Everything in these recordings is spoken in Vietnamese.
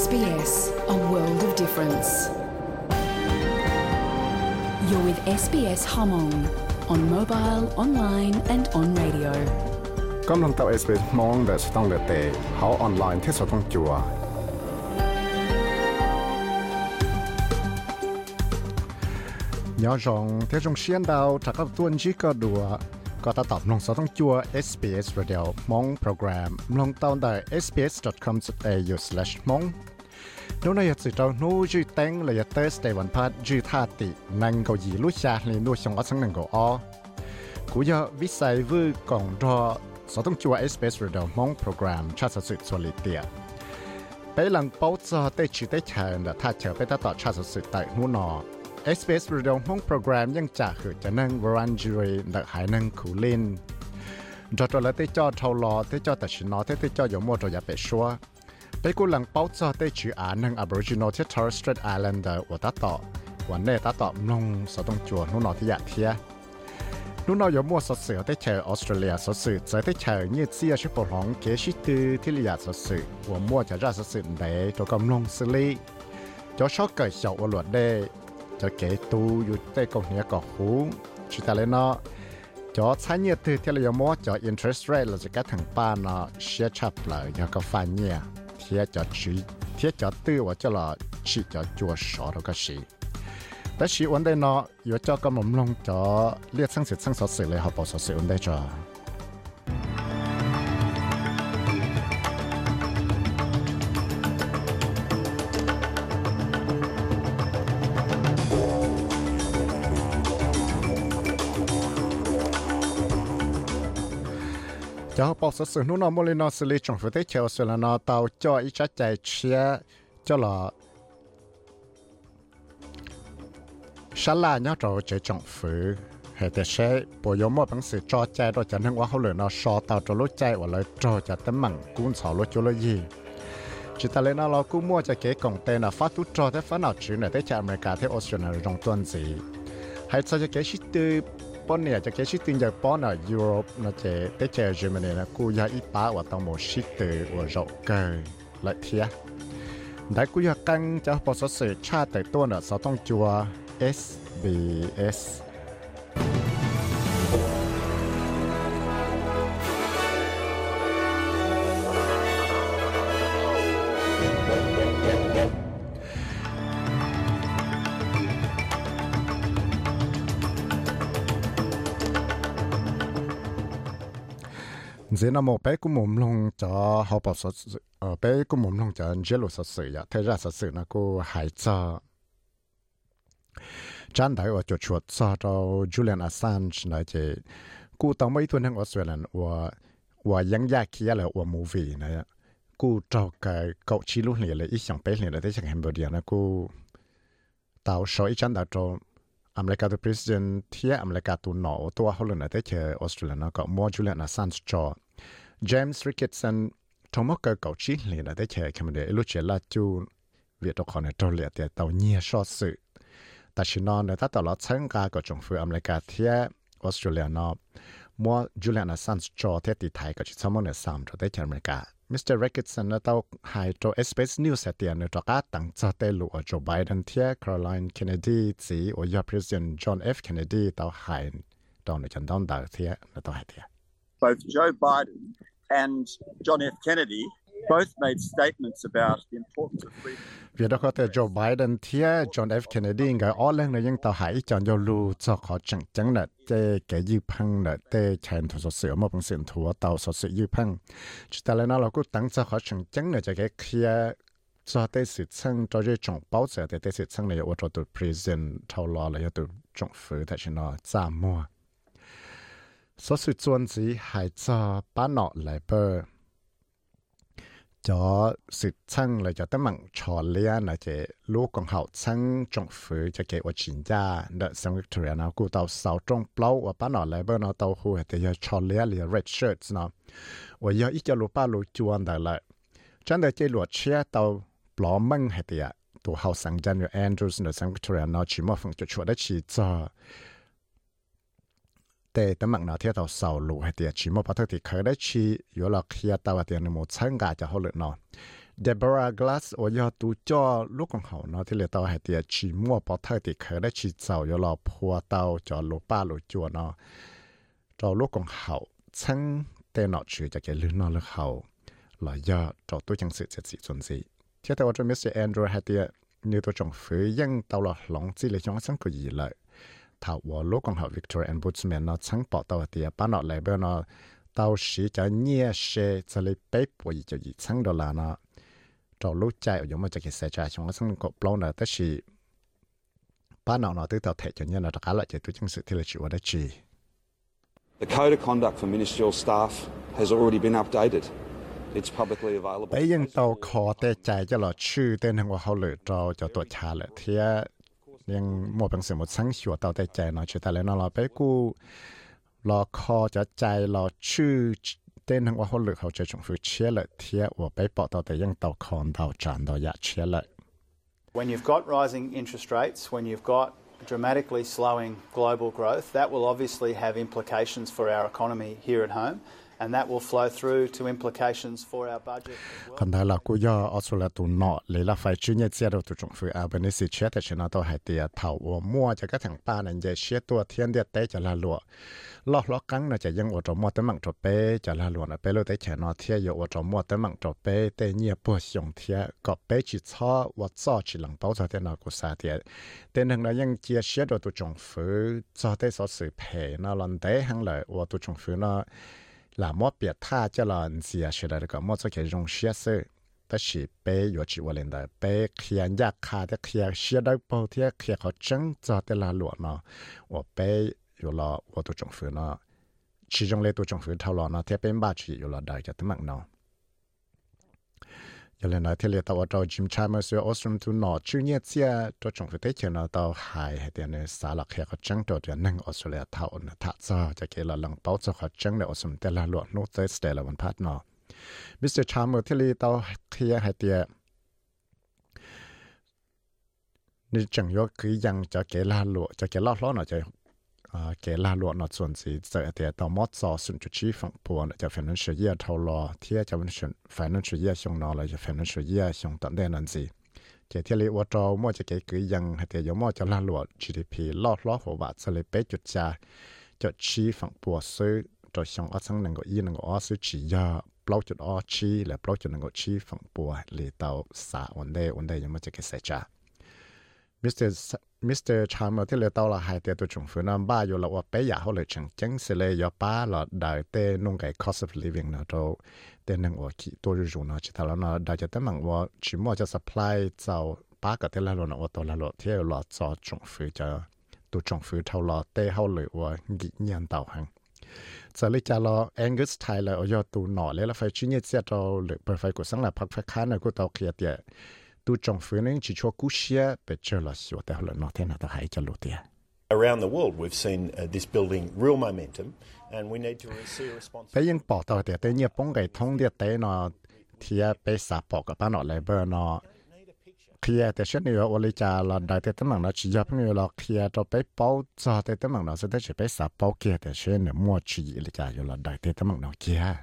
SBS, a world of difference. You're with SBS Hmong on mobile, online, and on radio. กำลังตับ SBS มองแต่สต้องเลเตเขาออนไลน์ที่สต้องจัวnhỏ rong thế trong xiên ก็ตาตอบลงสต้องจัว SBS Radio มองโปรแกรมลงตอนได้ sbs.com.au มองนูนายสิเรานูจีเต็งเลยเตสเตวันพัดจีท่าตินังเกาหลีลุชาลีนูชงอัสังนึ่งกาออกูยอวิสัยวือกองรอสต้องจัว SBS Radio มองโปรแกรมชาติสุดสลิเตียไปหลังเป้าจอเตชิเตเชินและท่าเจอไปตัดต่อชาติสุดแต่นูนอ SBS Radio มองโปรแกรมยังจะคือจะนั่งวรันจูรีดักหายนั่งคูลินจอดล้วได้จอดเท่ารอได้จอดต่ชินอได้จอดยมั่วจออย่าไปชัวไปกูหลังเป้าจะได้ชื่ออ่านนั่ง Aboriginal ที่ Torres Strait Islander ว่าตัดต่อวันเนตัดต่อลงสต้องจัวนู่นนอที่อยากเทียนู่นนอยมัวสเสือได้เจอออสเตรเลียสสื่อจะได้เจอเนี่ยเสียชิปหลงเกชิตือที่เลียสสื่อว่ามั่วจะราสสื่อได้ตัวกำลงสลีจะชอบเกิดเฉาอวดได้ cho kể tu dù tê cầu nhé cỏ hú chỉ ta lên nó cho sáng nhiệt từ theo là yếu mô cho interest rate là cho các thằng ba nó share chập là do có pha nhẹ thiết cho chỉ thiết cho tư và cho là chỉ cho chùa sổ đó có gì แต่ชีวันได้เนาะอยู่เจ้าก็มุมลงจอเรียกสังเสร็จสังสอดเสร็จเลยเขาบอกสอดเสร็จวันได้จอ cho họ sự nô nó mua lên nó xử lý trong phía tây chiều sự là nó tàu cho ít chắc chạy chia cho là sáng là nhớ rồi chạy trong phía hệ để xe bộ yếu mà bằng sự cho chạy rồi chẳng nên quá hậu lượng nó so tàu cho lúc chạy và lại cho cho tấm mảng cũng sáu lúc cho lúc gì chỉ ta lên nó cũng mua cho cái công tên là phát tút cho thế phát nào chứ này tới chạy America thế Australia trong tuần gì hay cho cái shit từ ปนเนี่ยจะเกชิติงจากปอนอ่ะยุโรปนะเจเตเจอเยอรมนีนะกูอยากอีป้าว่าต้องโมชิตเตอว่าเราเกยละเทียได้กูอยากกังจะพอสเสชาติแต่ตัวน่ะเราต้องจัว SBS giờ nó một bé cũng mồm lông cho họ bảo sợ ở bé cũng mồm lông cho dễ lộ sợ sự ya thế ra sợ sự nó cô hải cho chán đại ở chỗ chuột sao? cho Julian Assange này chị cô tao mấy tuần hàng Australia và và ยัง ya kia là và movie này cô cho cái cậu chỉ lúc này là ít chẳng bé này là thế chẳng hạn bao điều là cô tao sợ ít chán đại cho กกับเกาชิลุเหลียเลยอีสังเป้เหลียเลยที่ฉันเห็นบดีนะกูตาวชอยจันดาโจอเมริกาตัวประธานที่อเมริกาตัวหนอ มิ Mr. Ricketson นะต้องหายตัว SBS News เตียนตัวกาตั้งจะเตลูอโจไบเดนเทียคาร์ไลน์เคนเนดีสีโอวยาประธานจอห์นเอฟเคนเนดีต้องหายตอนจันต้องดาเทียนต้องหายเทีย Both Joe Biden and John F. Kennedy Việc đó có thể Joe Biden thia John F. Kennedy ngay ở lên nơi những tàu hải chọn giao lưu cho họ chẳng chẳng nợ để cái dư phăng nợ để chèn thủ số sửa một bằng sửa thủ tàu số sửa dư phăng. Chúng ta lại nói là cứ tăng cho họ chẳng chẳng nợ cho cái kia cho tê sự chăng cho cái trọng báo giờ tê tê sự chăng này ở tụi prison thâu lo là tụi trọng phứ tại trên nó giảm mua. Số sửa chuẩn gì hải cho bán nọ lại bơ. จอสิชั่งเลยจะต้องมังชอนเลียนะเจะลูกของเขาชั่งจงฝือจะเกวชินจ้าเดสังวิกตอเรียนะกูเตาเสาจงเปล่าว่าป้าหนอเลยเบอร์นอเตาหูแต่ยาชอนเลียหรือ red shirts เนาะว่าอยากอีจะรู้ป้ารู้จวนแต่ละฉันเดเจหลวดเชียเตาปลอมมั่งให้เตียตัวเขาสังจันอยู่แอนดรูส์เดสังวิกตอเรียนะชิมอฟังจะชวนได้ชีจ้า แต่ตั้งมักนาเทียตาสาวลูให้เตียชิมอพัทติเคยได้ชีอยู่หลอกเฮียตาวเตียนมูชังกาจะเขลนอเดบราห์กลาสโอยอตูจอลูกของเขาเนาะที่เลตาตัวเตียชีมัวพอเธอติเคยได้ชีเสาอยู่หลอพัวเตาจอลูป้าลูจัวเนาะเอลูกของเขาชังเตนอชื่อจะเกลือนอเลือเขาหลอยอจอตู้จังสือเจ็ดสี่ส่นสี่เทียแต่ว่าจะมิสเตอร์แอนดรูให้เตียนี่ตัวจงฝือยังเตาหลอหลงจีเลยจงสังกุยเลย ถ้าว่าลูกของเขาวิกตอเรียนบูชแมนเนาะซึ่งปอเตาเตียป้านอเลยเบอร์เนาะเตาสีจะเนี่ยเชจะเลยเป๊ะป่วยจะยิ่งซึ่งดอลลาร์เนาะ trò lúc chạy ở mà cái xe chạy chúng nó xong có bao nữa tất chỉ ba nào nó tới tàu thể cho nhân là cả lại chỉ tôi chứng sự thì là chịu ở đây chỉ The code of conduct for ministerial staff has already been updated. It's publicly available. bây sự một nó nó là hàng chia thì chia When you've got rising interest rates, when you've got dramatically slowing global growth, that will obviously have implications for our economy here at home, and that will flow through to implications for our budget còn đây là cô do tụ nọ lấy là phải chuyên nghiệp chế tụ trong phía Albanese chế tại trên nó tôi tiệt thầu và mua cho các thằng ba này về chế tua thiên địa tế cho là lụa. Lo lo căng nó chỉ dân ở trong mua tới mạng trộn bê cho là lụa là bê lô tế chè nó thiên yêu ở trong mua tới mạng trộn bê, tế nhiều bữa dùng thiên có bê chỉ cho và cho chỉ lòng bảo cho thế nào của sa tiệt tên thằng nó dân chia chế độ tụ trong phía cho tế số sự phe nó lần tế hàng lợi và tụ trong phía 那么别他接了你自 ha jalan siya shirari ka mo tsake jong shia sir ta shi pe yochi walinda pe kian yakha. 有人来听了到我找 Jim Chalmers 说 Ostrom to 拿去年节做政府的钱呢，到海还点呢，撒了开个挣到的能 Australia 头呢，他做就给了冷包做个挣的 Ostrom 的啦落 no Thursday 了วันพัดเนาะ Mr. Chalmers ที่里到เคลียให้เตียนี่จังยกคือยังจะเกลาหลวจะเกลาล้อเนาะจะ เกลาลวดนดส่วนสีเจะเต่ต่อมอดสอสุนจุชีฝั่งปวนจะ financial year เท่าอเทียจะ financial year ชงนอเลยจะ financial year ชงตันเด้นันสิเจเทเลวจอมอจะเกิดกึยังให้แต่ยมอจะล่าลวด GDP ลอดล้อหัวบาทสเลเปจุดจาจุดชีฝั่งปวซื้อจอชงอัศังนังก็อีนังก็อซื้อชียาปล่กจุดออชีและปล่กจุดนังก็ชีฝั่งปัวเลเตาสาวันเดวันเดยังมาจะเกิดเษจ้ามิสเตอร์ Mr. Trump ở thế lệ tao là hai tiền tôi chung phụ năm ba yêu là ở bé giả hậu lệ chẳng chẳng sẽ lệ ba là đại tế nung cái cost of living nó đâu tên năng ở kỹ tôi dùng nó chỉ thằng nó đại cho tên mạng ở chỉ mua cho supply cho ba cái thế là nó ở tôi là lọ thế là cho chung phụ cho tôi chung phụ thâu là tế hậu lệ ở nghĩ nhận tàu hàng giờ lấy cha lo Angus Tyler ở do tụ nọ lấy là phải chuyên nhất sẽ cho lệ phải của sáng là phát phải khá này của tàu kia tiệt tu trong phía nên chỉ cho cú xe về chơi là sửa theo là nó thế nào ta hãy cho lụt tiền Around the world, we've seen uh, this building real momentum, and we need to see a response. Bây giờ bảo tao để tới nhiều bóng cái thông điệp tới nó thì bây giờ bảo các bạn nó lại bơ nó khi à tới chuyện này ở lấy là đại tế tâm lòng nó chỉ giúp người là khi à cho bé bảo cho tế tấm lòng nó sẽ tới chỉ bé sập bảo kia tới chuyện này mua chỉ lấy cha là đại tế tâm lòng nó kia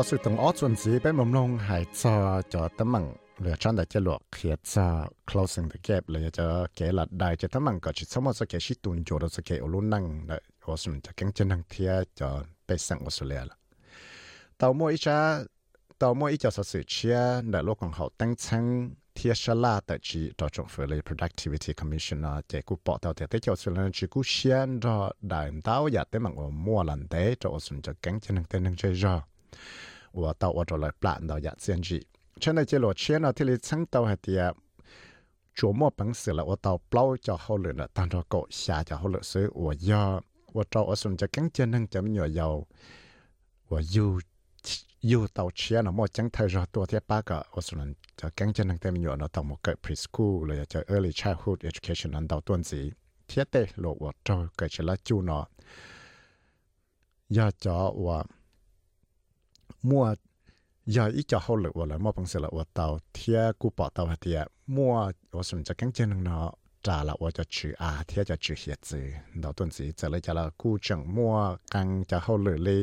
sau sự từng ót chuẩn gì mầm lông hải cho cho tấm bằng lựa chọn để cho luộc khi cho closing the gap là cho kế là đại cho tấm bằng có chỉ sống một số cái sĩ tuần cho đó, số cái luôn năng để có sự cho chân năng thia cho bê sang Australia là. Tàu mua ít cha, tàu mua ít cho sự chia để lúc còn hậu tăng chân thia sa la tại chỉ cho trong phía lấy productivity commission là chỉ cú bỏ tàu thì tới cho là chỉ cú xiên cho đại tàu giả tới bằng mua lần tế cho sự cho cánh chân năng tên năng chơi rồi 我到我这来 plan 到呀，先去。现在这落钱呢，这里撑到还点琢磨本事了，我到包就好了了，当着狗下就好了，所以我要我找我顺着跟着能怎么要，我又又到钱了，莫讲太热多点八个，我说能就跟着能怎么样呢？到我个 preschool 了，就 early childhood education 能到段子，贴的了我找个起来就呢，要找我。 มัวย่อยอีจะเขาเหลือเลยมั่วปังเสละว่าเตาเทียกูปอเตาเทียมัวว่าสนจะกังเจนึงเนาะจ่าละว่าจะชื่ออาเทียจะชื่อเฮียจือเราต้นสีจะเลยจะละกูจังมั่วกังจะเขาเหลือเลย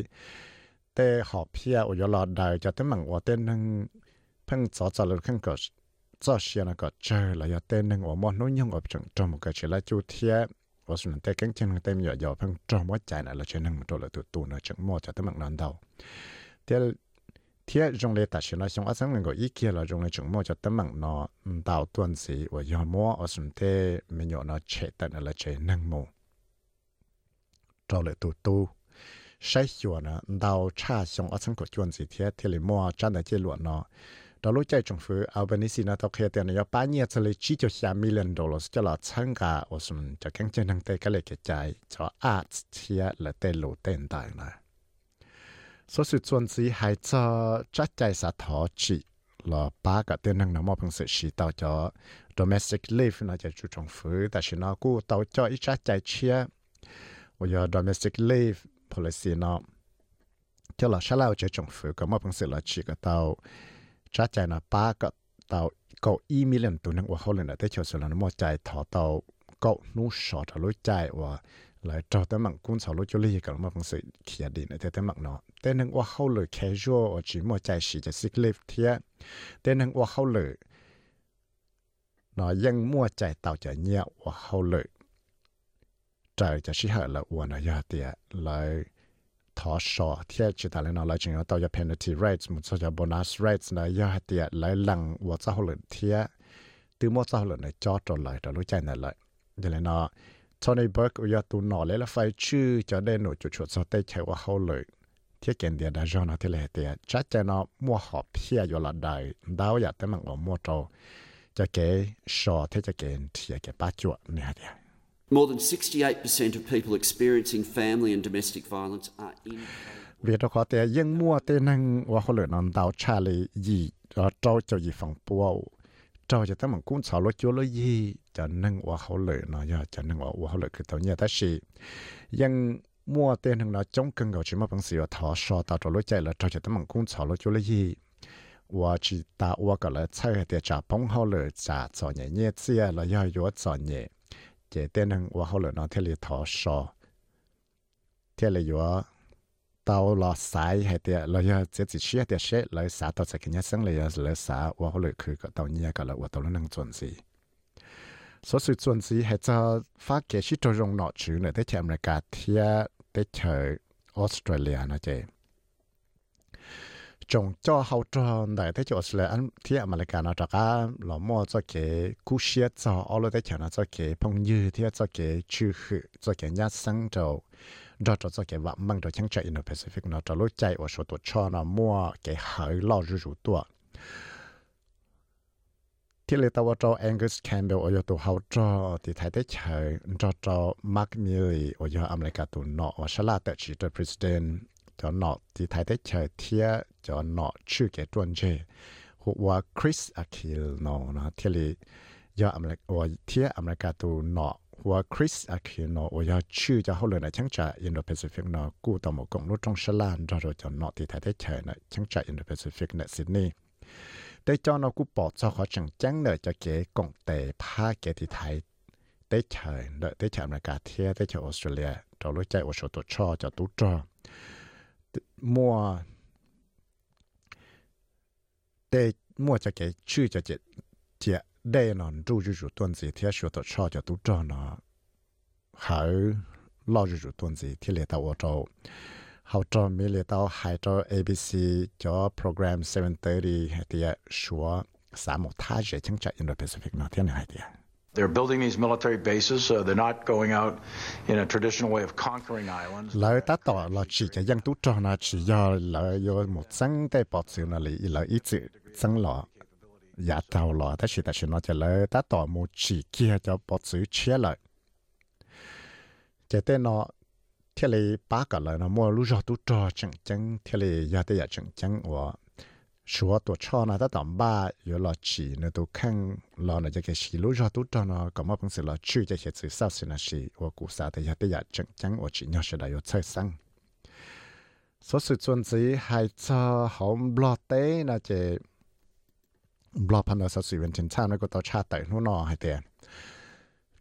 แต่หอบเพียอุยลอดได้จะต้องมังว่าเต้นนึงเพิ่งจอจอเลยขึ้นก็จอเชียนะก็เจอแล้วเต้นนึงว่ามอนุ่งยงอบจังจอมก็เชละจูเทียว่าสุนันแต่กังเจนึงเต็มหยอดหยอดเพิ่งจอมว่าใจน่ะละเชนึงตัวละตัวตัวเนาะจังมัวจะต้นหมังนอนเดา 贴贴用来打些那像我上能够一见了用来种么就等忙呢，唔到短时我要么我甚至没有那切等那切能么，找了多多。筛选呢，到差上阿层个卷子贴贴里摸站的结论呢，到路在政府阿本尼西呢，到开店呢要八年之内至少下 million dollars 就了参加，我是们就跟健康带个来个在做 arts 贴了带路等待呢。số sự chuẩn sĩ hãy cho chắc chạy xã thọ chị là ba cả tên năng nó mà bằng sự chỉ tạo cho domestic leave nó จะ chú trọng phứ แต่ chỉ nó cũng tạo cho ít chắc chạy chia và giờ domestic leave policy nó cho là sẽ lao cho trọng phứ có mà bằng sự là chỉ cái tạo chắc chạy nó ba cả tạo cậu y million tu năng và hậu lên là tới chiều số là nó mà chạy thọ tạo cậu nu sọ thọ lối chạy và lại cho tới mạng cũng sau lúc cho lý cả mà cũng sự kia đi nữa tới mạng nó tên nâng qua hậu lử casual chỉ một chạy sĩ cho sick leave thiệt tên nâng qua hậu lử nó ยัง mua chạy tàu chạy nhẹ qua hậu lử trời cho sĩ hở là uổng nó giờ tiệt lại ทอชอเทียชิตาเลนอลจริงๆตัวจะ penalty rates มุดจะ bonus rates นะยอดเตียไหลหลังวัวเจ้าหลุดเทียตื้อมัวเจ้าหลุดในจอดตัวไหลตัวรู้ใจนั่นเลยเดี๋ยวเลนอ cho nên bớt của gia tụ nọ lấy là phải chư cho nên nổ chuột chuột sao tay chạy qua hậu lợi thiết kiện địa đã do nó thế lệ tiền chắc cho nó mua họ phe rồi là đời đau giờ tới mạng ở mua trâu cho cái sò thế cho cái thì cái ba chuột nè tiền More than 68% of people experiencing family and domestic violence are in วีดขอแต่ยังมั่วเตนังว่าเขาเหลือนอนดาวชาลียีเราเจ้าจะยีฝั่งปัว cho cho tấm bằng cũng xảo lo chúa lo gì, cho năng qua họ lợi nó giờ cho năng qua họ lợi cái tàu nhà ta sĩ nhưng mua tiền hàng nó chống cân gạo chỉ mà bằng sự thọ so tạo cho lo chạy là cho cho tấm bằng cũng xảo lo chúa lo gì. Và chỉ ta qua cái là chơi để trả bóng họ lợi trả cho nhẹ nhẹ chia là do yếu cho nhẹ. Chế tiền hàng qua họ lợi nó theo là thọ so theo là yếu tao lo sai hay tiệt lo ya chỉ chỉ chia tiệt sẽ lo xã tao sẽ cái sinh lo lấy lo và họ lợi khử cái tao nhia cái là và tao năng chuẩn gì số sự chuẩn gì hay cho phát cái sĩ cho rong nọ chữ này tới chạm lại cả thia để chờ Australia nó chế trong cho hậu tròn đại để cho Australia anh thia mà lại cả nó cho cả lo mua cho cái cú xia cho ở lo để chờ nó cho cái phong như thia cho cái chữ khử cho cái ดอทจะเก็บว่ามังดอชังใจอินโดแปซิฟิกเนาะจะรู้ใจว่าชตัวชอเนาะมั่วเก๋หายล่อรู้ตัวที่เลตวจอแองเกิสแคมเบลอยตัวเขาจอที่ไทยได้เฉยจอจอมากมิลลีอยอเมริกาตัวเนอว่าชลาเตชิตประธานจอเนอที่ไทยได้เฉยเทียจอเนอชื่อเกตวนเจหัวคริสอะคิลนเนาะที่ยลียออเมริกาเทียอเมริกาตัวเนอ ช่างจ่าอินโดแปซิฟิกเนี่ยซิดนีย์แต่จอเนาะกูปอดเจ้าเขาจังจังเนี่ยจะเก๋กงเตะผ้าเก๋ที่ไทยได้เฉยเนาะได้เฉยอเมริกาเทียได้เฉยออสเตรเลียเรารู้ใจว่าชตัวชอจะตู้จอมัวแต่มัวจะเก๋ชื่อจะเจ็ดเจีย đây nó trụ trụ trụ tuần gì thì sửa tổ cho cho tụ cho nó hảo lo trụ trụ tuần gì thì lệ tàu cho hậu cho mi lệ tàu hai cho ABC cho program 730 thì sửa xã một thái dễ chẳng chạy Indo-Pacific nó thế này thì They're building these military bases. Uh, they're not going out in a traditional way of conquering islands. lời ta tỏ là chỉ cho dân tú cho nó chỉ do lời do một sáng tay bỏ sự là lý lời ý chữ sáng lọ giả tàu lọ ta chỉ ta chỉ nói cho lời ta tỏ một chỉ kia cho bỏ chữ chia lại chỉ tên nó thế là ba cái lời, nó mua lúc rồi tu trò chẳng chẳng thế là giờ tới giờ chẳng chẳng và số tu cho nó ta tầm ba giờ là chỉ nó tu khăn lo nó cái gì lúc rồi tu trò nó, có một phần sự là chữ cho cái sự sao xin là gì và cụ sa tới giờ tới giờ chẳng chẳng và chỉ nhau sẽ là yếu chơi sang số sự chuẩn gì hay cho hỏng lo tế là chỉ บล็อกพันธุ์สัตว์สิเวนเทนชั่นแล้วกต่อชาติแต่นู่นนอให้เตียน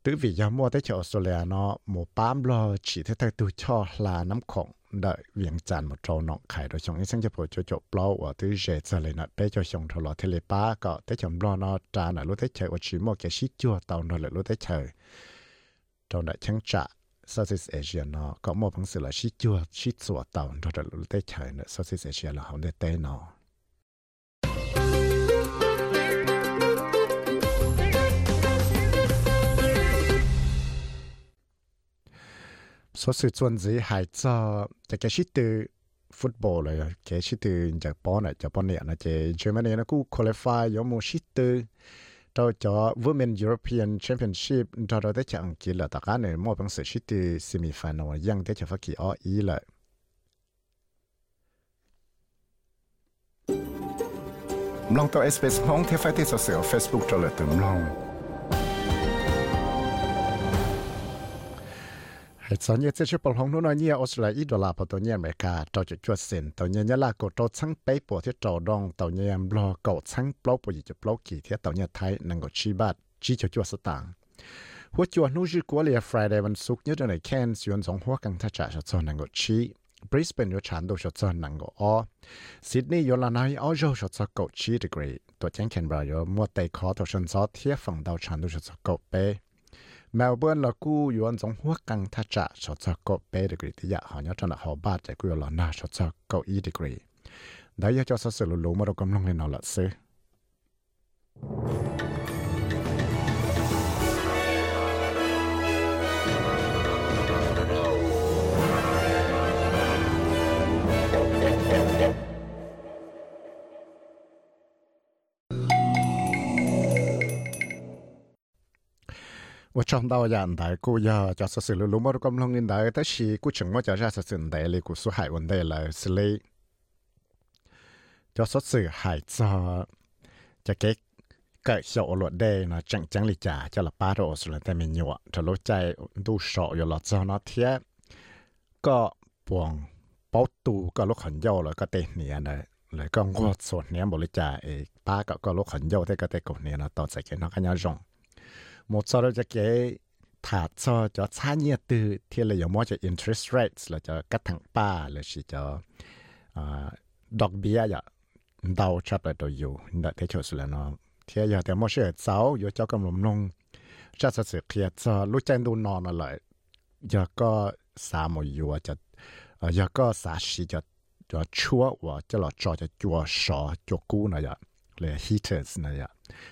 ตื้อวิยามัวได้เจอออสเตรเลียเนาะหมูป้ามรอฉีเทตตัวช่อลาน้ำของได้เวียงจันหมดโจนองไข่โดยชงนี้ซึ่งจะโอจะจบปลอว่าตื้อเจจะเลยนะได้จชงทลอเทเลป้าก็ได้ชมรอนอจานรู้ได้เจอว่าชิมัแกชิจัวเตาหน่ลยรู้ได้เจอจนได้ช่างจะซาซิสเอเชียเนาะก็มัวพังสือละชิจัวชิจัวเตาหน่ลยรู้ได้เจอเนาะซาซิสเอเชียเราเขาได้เตเนาะ số sự chuẩn gì hải cho cho cái shit từ football rồi cái shit từ Japan này Japan này là cái Germany nó cũng qualify giống một shit từ cho cho Women European Championship cho đó tới chẳng kỳ là tất cả này mua bằng sự shit từ semifinal nhưng tới chẳng phải kỳ ở ý lại ลองตัวเอสเปซห้องเทฟไฟที่เสือเฟซบุ๊กจะเลยถึงลอง นยี่เชื่อปลงนู้นเนี่ยออสเตรเลียดอลลาร์พอตัวเนี่ยอเมริกาตัวจะจวดเส้นตัวเนี่ยเนี่ยละก็ตัวชั้งไปปวดที่จอดองตัวเนี่ยบล็อกก็ชั้งปลอกปวดจะปลอกกี่ที่ตัวเนี่ยไทยนั่งก็ชีบัดจีจะจวดสตางหัวจวดนู้นจีกัวเลยฟรายเดย์วันศุกร์เนี่ยตัวในแคนส่วนสองหัวกังทัชจะจอนั่งก็ชีบริสเบนยูชันดูจะจอนั่งก็อ๋อซิดนีย์ยูละนายอ๋อจะจะก็ชีดีกรีตัวแจ้งแคนเบราอยู่มัวเตะคอตัวฉันซอเทียฝั่งดาวชันดูจะก็เป้ เมลเบิร์นลรากู้ยวนสงหัวกังทัชะชดสกเปดีกรีที่ยะหอนยจนหอบาดใจกูยลอนาชดสกอีดีกรีได้ยะจะสสลุลุมารกำลังเล่นอละซื้อ 我长到人大姑呀，就是是路路么咁弄人大，但是古情我就是是真大哩，古苏海问题来是哩，就是是海子，就给个小落地呢，正正哩家叫了八多是了，但没有，这路在都少有了，只那天个帮包肚个路很要了，个得年呢。เลยก็งวดส่วนเนี้ยบริจาเอป้าก็ก็ลูกขันโยที่ก็ได้กบเนี่ยนะต่อจากนั้นก็ยังรง một số đó cái thả cho cho xa nhiệt từ thì là có một cái interest rates là cho cắt thẳng ba là chỉ cho à đọc bia ya đau chấp lại đồ yêu đã thấy chỗ là nó thì giờ thì một số cháu giờ cho cầm lồng nông chắc sẽ sẽ kia cho lúc chân đồ nọ nó lại giờ có sa một yêu cho giờ có sa xí cho cho chúa và cho là cho cho chúa sọ cho cú này ya là heaters này ya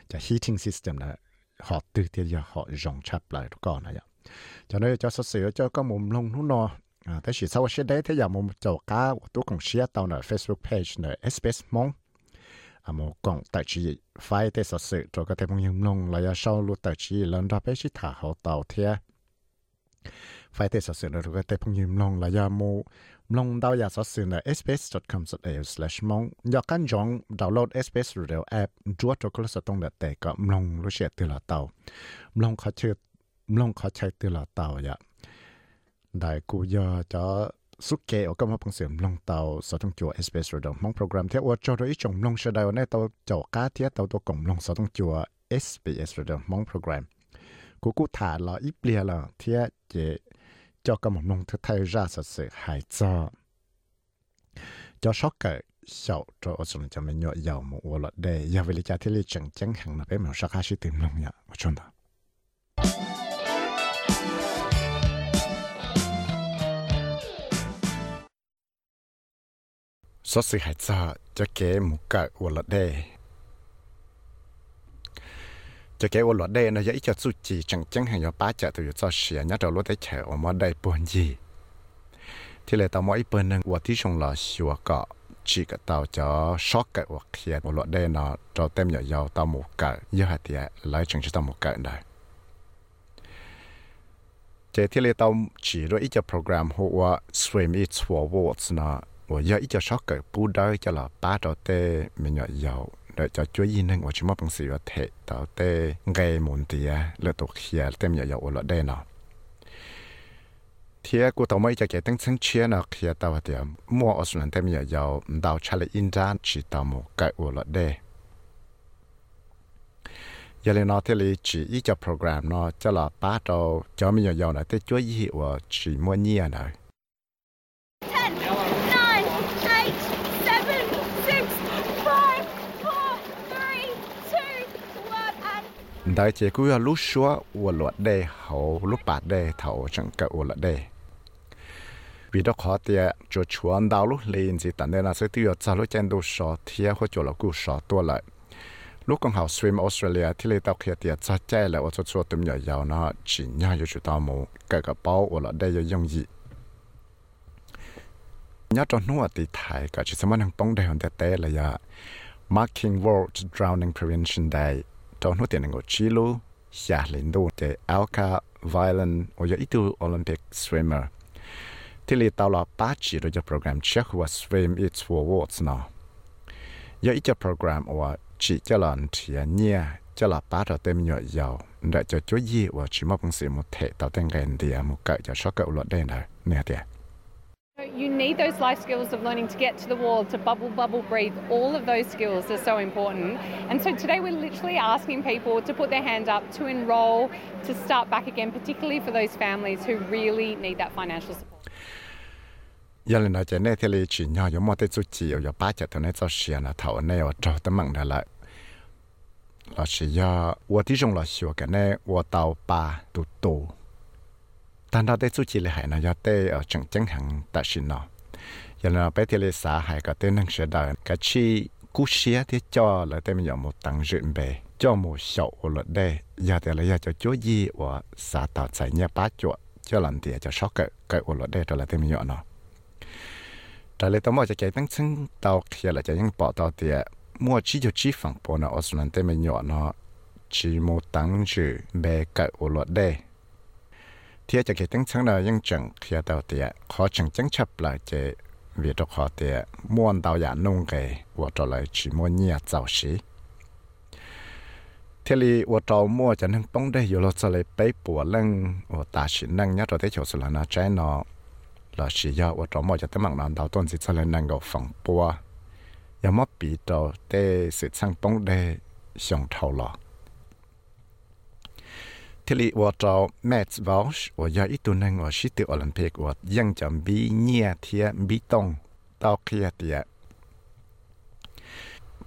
cho heating system này họ từ tiền giờ họ rong chắp lại có này cho nên cho sự sửa cho các một lông nó nọ à thế chỉ sau sẽ đấy thế giờ một chỗ cá tôi cũng share tao ở Facebook page ở SBS mong à một cộng tại chỉ phải thế sự sửa cho các thêm những lông là sau lúc tại chỉ lần đó bé chỉ thả họ tàu thế. Phải thế sự sửa rồi các thêm những lông là ลงดาวอยากสอดสื่อใน sbs.com.au/mong อยากกันจองดาวน์โหลด SBS Radio App จวดตัวก็สต้องแต่ก็ลงรู้เชื่อตัวลเตาลงเขาเชื่อลงเขาใช้ตัวลเตาอย่าได้กูยอจะสุกเกอก็มาพังเสียงลงเตาสอต้องจัว SBS Radio มองโปรแกรมเทียวจอโดยจงลงเชดาวในเตาเจ้าก้าเทียเตาตัวกลมลงสอต้องจัว SBS Radio มองโปรแกรมกูกูถ่านรออีเปลี่ยนละเทียเจ cho cả một nông thực thay ra sự sự hại cho cho số cái sau cho ở trong cho mình nhọ giàu một vô lọt để giờ về cha thì lý chẳng chẳng hẳn là bé mà sắc hai tìm lòng nhở ở trong đó số sự hại cho cho cái một cái vô lọt để cho cái ô lọt đây nó dễ cho su chỉ chẳng chẳng hàng nhỏ ba chợ từ cho xỉa nhá đầu lốt đấy chợ ở món đây buồn gì. Thì là tao mỗi bên nâng của tí sông là xua cọ chỉ cái tao cho sót cái hoặc hiện một lọt đây nó cho tem nhỏ dầu tao một cỡ như hạt thì lấy chẳng cho tao một cỡ này chế thì là tao chỉ rồi ít cho program hoặc swim ít swim words nó 我要一只小狗不到一只老八到的，没有要。Để cho chúa yên nên của chỉ mất bằng sự thể tạo tê gây muốn tìa lỡ tổ kia tem nhà dầu ở đây nào thì cô tao mới cho cái tăng sinh chia nó kia tao thì mua ở sân tem nhà dầu đào trả lại in ra, chỉ tao một cái ở đây giờ lên nó thì là chỉ ý cho program nó, cho là ba đầu cho mình nhiều này tới chúa ý của chỉ mua nhiều này ได้เจกูยลุชัววัวลวดได้เขาลุปาดได้เถาจังกะอวลได้วิดขอเตียจชวนดาวลุเลนสิตันเดนาซื้อที่จะลุเจนดูชอเทียหัวจลกูชอตัวเลยลูกของเขาสวิมออสเตรเลียที่เลยตอกเขียเตียจาแจ้แล้ว่าจะชัวตุ่มใหญ่ยาวนะจีนยาอยู่จุดตามูเกกระเป๋าอวลได้ยังยียอดนัวตีไทยกับชิสมันังป้องได้หันแต่เตะเลยะ Marking World Drowning Prevention Day trong nua tiền ngồi chi lu xả lên đồ để Alka violin ở ya itu Olympic swimmer. Thì li tao là ba chỉ rồi cho program check và swim it's for words nào ya ít cho program và chỉ cho lần thì nhia cho là ba rồi tem nhỏ dầu để cho chú gì và chỉ mong sự một thể tạo thành cái thì một cái cho số cậu luật đây này nè tiền You need those life skills of learning to get to the wall, to bubble, bubble, breathe. All of those skills are so important. And so today we're literally asking people to put their hand up, to enroll, to start back again, particularly for those families who really need that financial support. 但到底chút chỉ là hay là do tê ở trong chân hàng ta xin nó giờ là bé thì là xã hay có tên năng sẽ đời cái chi cú xía thì cho là tên mình một tăng rượu bề cho một sậu là đây giờ thì là giờ cho chúa gì và xã tạo chạy nhà bá chuột cho lần thì cho sót cái cái là đây rồi là tên mình nó แต่เลยต้องบอกจะแกตั้งซึ่งเตาเขียนละจะยังปอเตาเตียมัวชี้จะชี้ฝั่งปนออสนันเตไม่หยอเนาะชีโมตั้งจือเบกะโอลดได้เ ทียจะแกตั้งซึ่งเรายังจังเขียเตาเตียขอจังจังชับละเจวีตขอเตียม้วนเตาอย่านุ่งเกว่าจะเลยชีโมเนียเจ้าชีเทลีว่าเรามัวจะนั่งป้องได้อยู่เราจะเลยไปปวดเรื่องว่าตาชินั่งยัดเราได้โฉสุลานาใจเนาะ là chỉ do ở trong mọi cái mạng nào đầu tuần chỉ cho lên năng够防波，有么比到的是上崩的上头了。 ที่ลีว่าจราแมตช์วอลชว่ายาอีตุนังว่าชิติโอลิมปิกว่ายังจำบีเนียเทียบีตงตอกเคียเตีย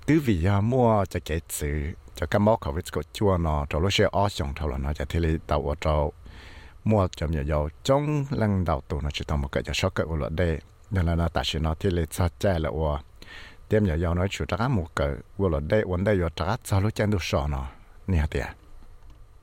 ตื้อวิยามัวจะเกจือจะกมอกเขวิสกชัวนอเราลูเชียออสงเท่าละนอจะที่ลีตาว่าเรามัวจำยาวจงลังดาวตัวนอจะต้องมาเกิดจะช็อกเกอร์อุลเดนั่นั้นอตาชินอที่ลีซาแจละว่าเตรียมยาวน้อยชุดรักมุกเกอร์อุลเดวันได้ยอดรักซาลุจันดูชอนอเนี่ยเตีย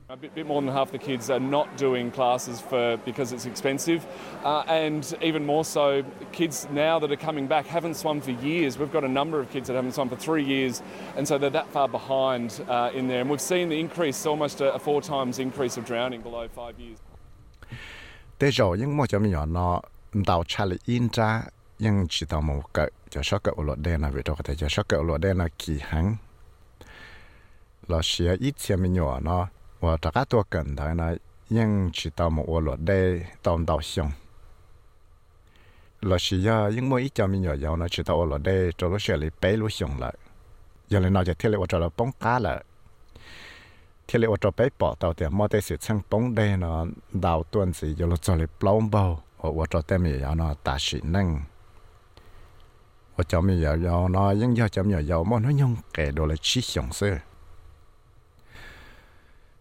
A bit, bit more than half the kids are not doing classes for because it's expensive, uh, and even more so, kids now that are coming back haven't swum for years. We've got a number of kids that haven't swum for three years, and so they're that far behind uh, in there. And we've seen the increase, almost a, a four times increase of drowning below five years. có thể 我这个多跟他呢，因知道么我落得当到上。老师呀，因为一家米要要呢，知道我落得走路学里背路上了，原来那就天里我找了崩嘎了。天里我找背包到的，没得是成崩的呢，到段子有了找里崩包，我我找得米要呢大水能。我找米要要呢，因要找米要么能用给到了吃香水。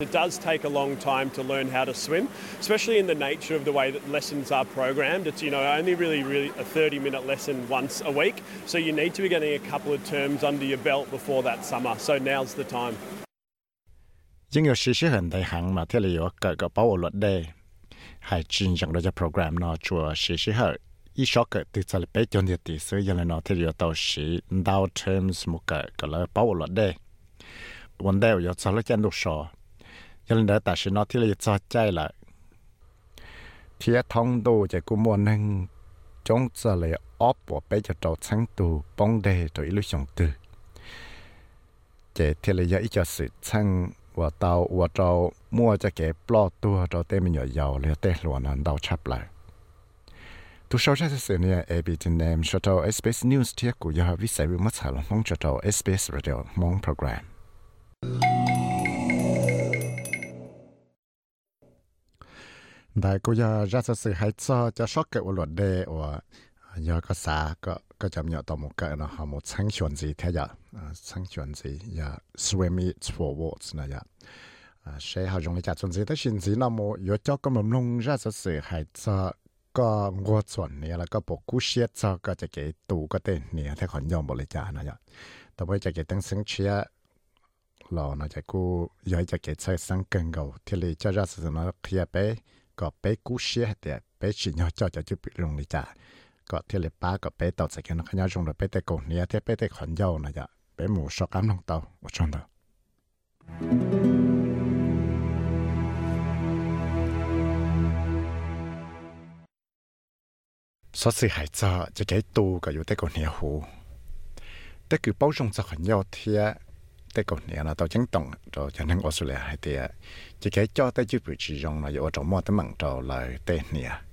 It does take a long time to learn how to swim, especially in the nature of the way that lessons are programmed. It's you know only really really a 30 minute lesson once a week, so you need to be getting a couple of terms under your belt before that summer. So now's the time. ยากอีตูนั่งว่าชิติโอลิมปิกตาวบีเนียเทมบีตงแต่ชินอที่ลีตาวลอชื่น ว่าเตาว่าเจ้ามั่วจะเก็บปลอดตัวเจ้าเต้มันหย่อยาวเลยเต้หลวนนั้นเตาชับเลยทุกเช้าเช้าเสียเนี่ยเอบีจีเนมชัตเตอร์เอสเปซนิวส์เที่ยกูยาวิสัยวิมัตสารมองชัตเตอร์เอสเปซระเดียวมองโปรแกรมได้กูยาจะสื่อให้เจ้าจะชอบเกิดวลวดเดว่า ยาก็สาก็ ก็จำยาต่อมุกนะฮะมุดสังชวนจีเทียสังชวนจียา swim it forwards นะยาใช้หาจงจากจนจีแต่ชินจีนะโมยจอกำลังลงราชสื่อหายจะก็งวดส่วนนี้แล้วก็ปกกู้เชียจะก็จะเกตูก็เต้นเนี่ยถ้าขอนยอมบริจาคนะยาแต่ว่าจะเกตั้งสังเชียรอนะจะกู้ย้อยจะเกใช้สังเกิงเกาที่เลยจะราชสื่อนะเคลียไปก็ไปกู้เชียแต่ไปชินยอจอจะจุดลงบริจาค 个铁了八个北斗，自己能看见中的北斗狗，你也铁北斗群妖那样，别木说敢弄到我中到。说实在，这几个土个有得个年户，得佮包装做群妖，铁得个年啦到正统，到正能屙出来，铁几个招得就比较用，那就我琢磨得蛮周来得年。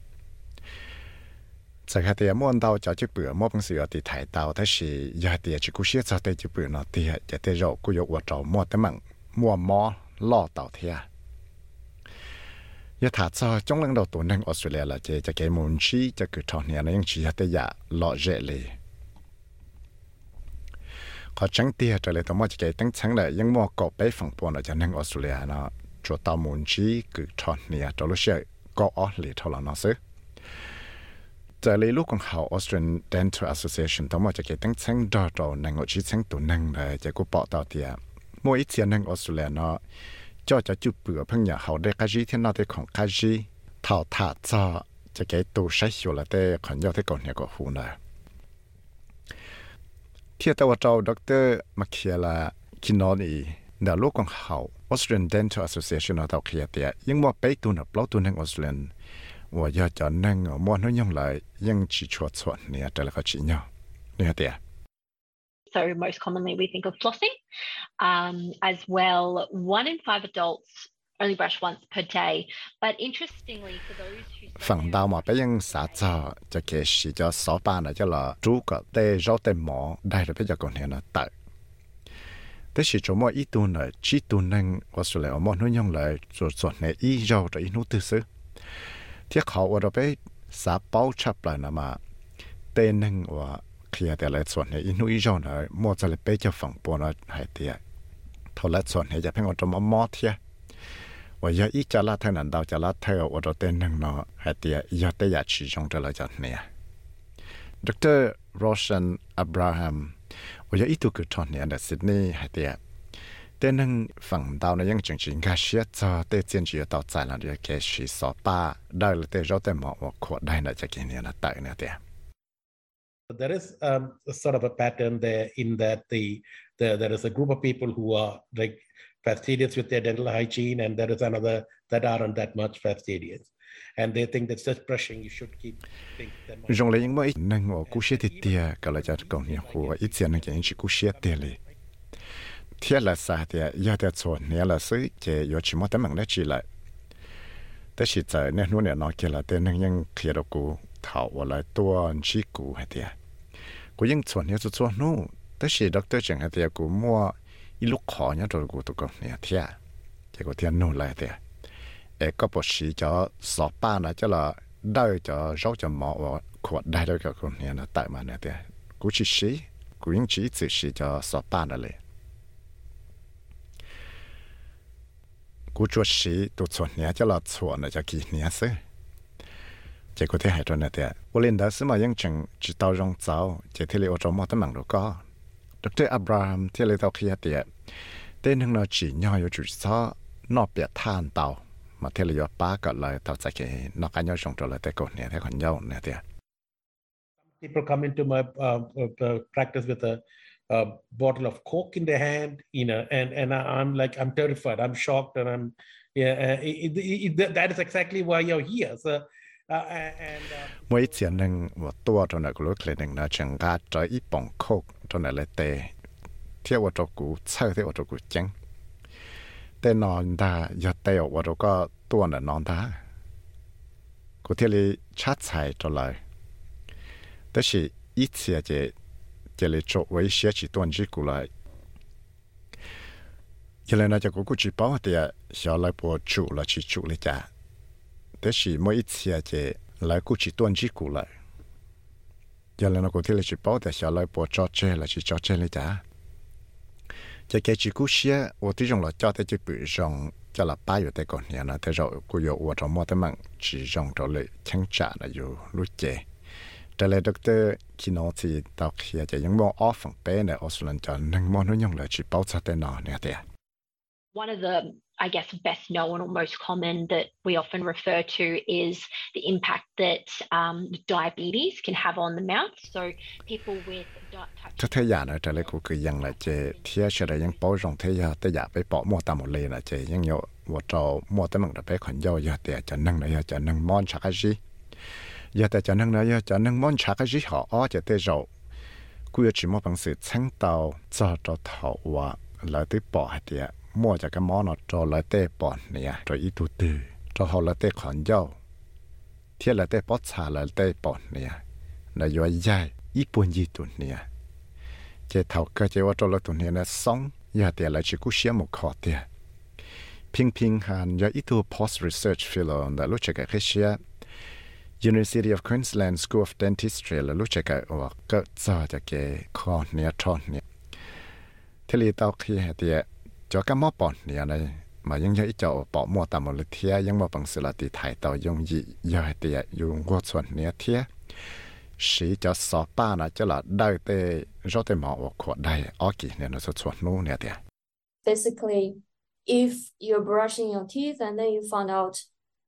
สักหาเตียม่วนเตาจะจะเปื่อมอบเสือติถ่ายเตาถ้าสียาเตียจิกุเชียจะเตจะเปื่อนอเตียจะเตยกกูยกว่าเจ้ามอดแต่มั่งมัวมอล่อเตาเทียยาถาซอจงลังดาวตัวนั่งออสเตรเลียละเจจะเกมุนชีจะคือทอนเนี่ยนยังชียาเตียล่อเจเลยขอจังเตียจะเลยต้องมอจะเกตั้งชั้งเลยยังมัวกอบไปฝั่งปวนเราจะนั่งออสเตรเลียเนาะจวตามุนชีคือทอนเนี่ยจะรู้เชื่อก็ออสเลยเท่าไหร่เนาะซื้อ จะเลยลูกของเขา Australian Dental Association ต้องมาจะเกิดตั้งเชิงดอดนังอชิเชิงตัวนังเลยจะกูปอต่อเตียมัวอีเทียนังออสเตรเลียเนาะจอจะจุดเปลือเพิ่งอย่าเขาได้กาจีที่นอได้ของกาจีเท่าท่าจอจะเกิดตัวใช้อยู่ละแต่ขอนยอดที่ก่อนเนี่ยก็หูนะเทียตัวเจ้าดรมาเคียละคินอนีเดี๋ยวลูกของเขา Australian Dental Association เนาะตัวเคียเตียยังมัวไปตัวนับเล่าตัวนังออสเตรเลีย 我要叫能个莫能用来引起错错，你要得了个起尿，你要点。 So most commonly we think of flossing. Um, as well, one in five adults only brush once per day. But interestingly, for those who phần đầu mà bây giờ xã cho cho cái sự cho số ba này cho là chú có tê rau tê mỏ đây là bây giờ còn hiện là tại thế thì chỗ mọi ít tuần là chỉ tuần năng có số lượng mọi nội dung lại rồi rồi này ít rau rồi ít nút tư xứ ที่เขาว่าไปสาเป้าชับเลยนะมาเต้นนึงว่าเคลียแต่ละส่วนเนี่ยอินุอีจอนเลยมัวจะเลยไปจะฝั่งปนหายเตียทละส่วนเนี่ยจะเพ่งว่าจะมามอเทียว่าอย่าอีจะละเท่านั้นเราจะละเท่าว่าเราเต้นนึงเนาะหายเตียอย่าเตะชีจงจะละจันเนี่ยดรโรชันอับราฮัมว่าอย่าอีตุกุทอนเนี่ยในซิดนีย์หายเตีย แต่นั่งฝั่งดาวนะยังจริงๆก็เชื่อจอแต่เจียนจีต่อใจแล้วเดี๋ยวแกชีสอป้าได้แล้วแต่เราแต่หมอว่าขวดได้นะจะกินเนี่ยนะแต่เนี่ยเดีย There is um, sort of a pattern there in that the, the there is a group of people who are like fastidious with their dental hygiene, and there is another that aren't that much fastidious. and they think that such brushing you should keep rong lấy ying mo nang o ku she ti tia kala jar ko ni ho i tsian na ke in chi ku she te le thiết là sao thì giờ thì chuẩn nè là suy chỉ có chỉ một tấm bằng đấy chỉ lạiแต่สิใจเนี่ยนู่นเนี่ยนอเกี่ยละแต่นึงยังเคลียร์กูเท่าว่าไรตัวชีกูให้เดียกูยังส่วนเนี่ยจะส่วนนู่นแต่สิด็อกเตอร์จังให้เดียกูมั่วอีลูกขอเนี่ยตัวกูตัวกูเนี่ยเทียจะกูเทียนนู่นเลยเดียเอก็ปวดสีจะสอบป้านะจะละได้จะร้องจะหมอว่าขวดได้ด้วยกับคนเนี่ยนะแต่มาเนี่ยเดียกูชีสีกูยังชีสื่อสีจะสอบป้านั่นเลย กูจวดสีตัวส่วนเนี้ยจะหลอดส่วนนะจะกี่เนี้ยซึ结果天还着那点，我领导是么用成知道用早，这天里我周末都忙着搞。Dr. Abraham 天里头去一点，但听到只鸟有只草，那别探到，嘛天里有八个来到再去，那个鸟上着了，再过年再看鸟那点。People come into my uh, uh, practice with a a, bottle of coke in their hand you know and and i'm like i'm terrified i'm shocked and i'm yeah uh, it, it, it, that is exactly why you're here. So uh, uh, uh, mỗi chuyện nâng một tua trong này của lúc lên nâng nó chẳng ra cho ít trong là tệ theo vào trong cũ chơi theo vào trong cũ chăng tệ nón ta giờ tệ vào trong có tua là nón ta. Của theo li chát xài cho lời. Đó là ít chuyện chỉ chỉ là chỗ với xe chỉ tuần chỉ của lại giờ này nói cho cô của chỉ bảo thì à, giờ lại bỏ chủ là chỉ chủ lấy trả thế chỉ mỗi ít xe chỉ lại cũng chỉ tuần chỉ cụ lại giờ là nói cô thì là chỉ bảo thì xả lại bỏ cho chơi là chỉ cho chơi lấy trả chỉ cái chỉ cú xe tôi tí rằng là cho thế chỉ bị rằng cho là ba giờ tới còn nhà nó thế rồi, cô có tôi trong mua thế mạng, chỉ rằng trở lại chẳng trả là dù lúc chơi trở lại doctor khi nó thì tao khi chỉ những mua off phần bé này ở Australia cho nên mua nó nhung là chỉ bảo cho tên nó nè thế one of the I guess, best known or most common that we often refer to is the impact that um, diabetes can have on the mouth. So people with ยาแต่จะนั่งนะยาจะนั่งม้อนชาก็จิหออ้อจะเตจกูจะชิมอบังสือช้งเตาจอดเถาว่าหลายที่ปอเดียมั่วจากกันมอนจอดหลายเต้ปอนเนี่ยจออีตูตือจอหอหลายเต้ขอนยาวเที่ยหลายเต้ปอชาหลายเต้ปอนเนี่ยในายว่าใหญ่อีปุ่นญี่ปุ่นเนี่ยเจ้าเถาก็เจ้าว่าจอดละตุนเนี่ยนะสองยาเตียหลายชิกุเชียมุขอเตียพิงพิงหันยาอีตัว post research ฟิลล์น่ะรู้จักกับเชีย University of Queensland School of Dentistry ละรู้จักกันว่าก็จะจะเกคอเนียทอนเนี่ยที่ลตอกที่เตียจอก็มอปอนเนี่ยในมายังเยอะอีจอปอมัวตามลเทียยังมาปังสลติไทยต่อยงยีเยอะเตียอยู่กวดส่วนเนี่ยเทียสีจะสอป้านะจะละได้เตรอเตหมอออขวดได้ออกี่เนี่ยนะส่วนนู้เนี่ยเตีย Basically if you're brushing your teeth and then you found out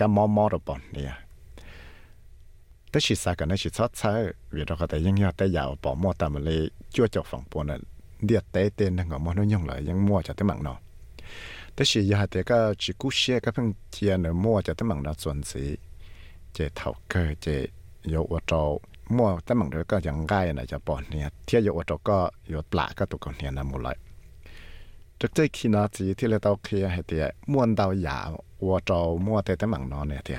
ก็มอมอรปอนเนี่ยแต่ชิสากันนะชิซอดซะเวลาก็แต่ยังยอดแต่ยาวปอมอตามเลยจั่วจอกฝั่งปนเดียดเตเตนงอมอนุยงเลยยังมั่วจะตะมังเนาะแต่ชิยาแต่ก็ชิกุเชียก็เพิ่งเทียนเนมั่วจะตะมังเนาะส่วนสีเจเท่าเกอเจโยวโตมั่วตะมังเดก็ยังง่ายนะจะปอนเนี่ยเทียโยวโตก็โยปลาก็ตุกเนี่ยนะหมดเลยจากใจขี้นาจีที่เราเตาเคลียให้เตียม่วนเตายาว 我找莫得得問到呢啲。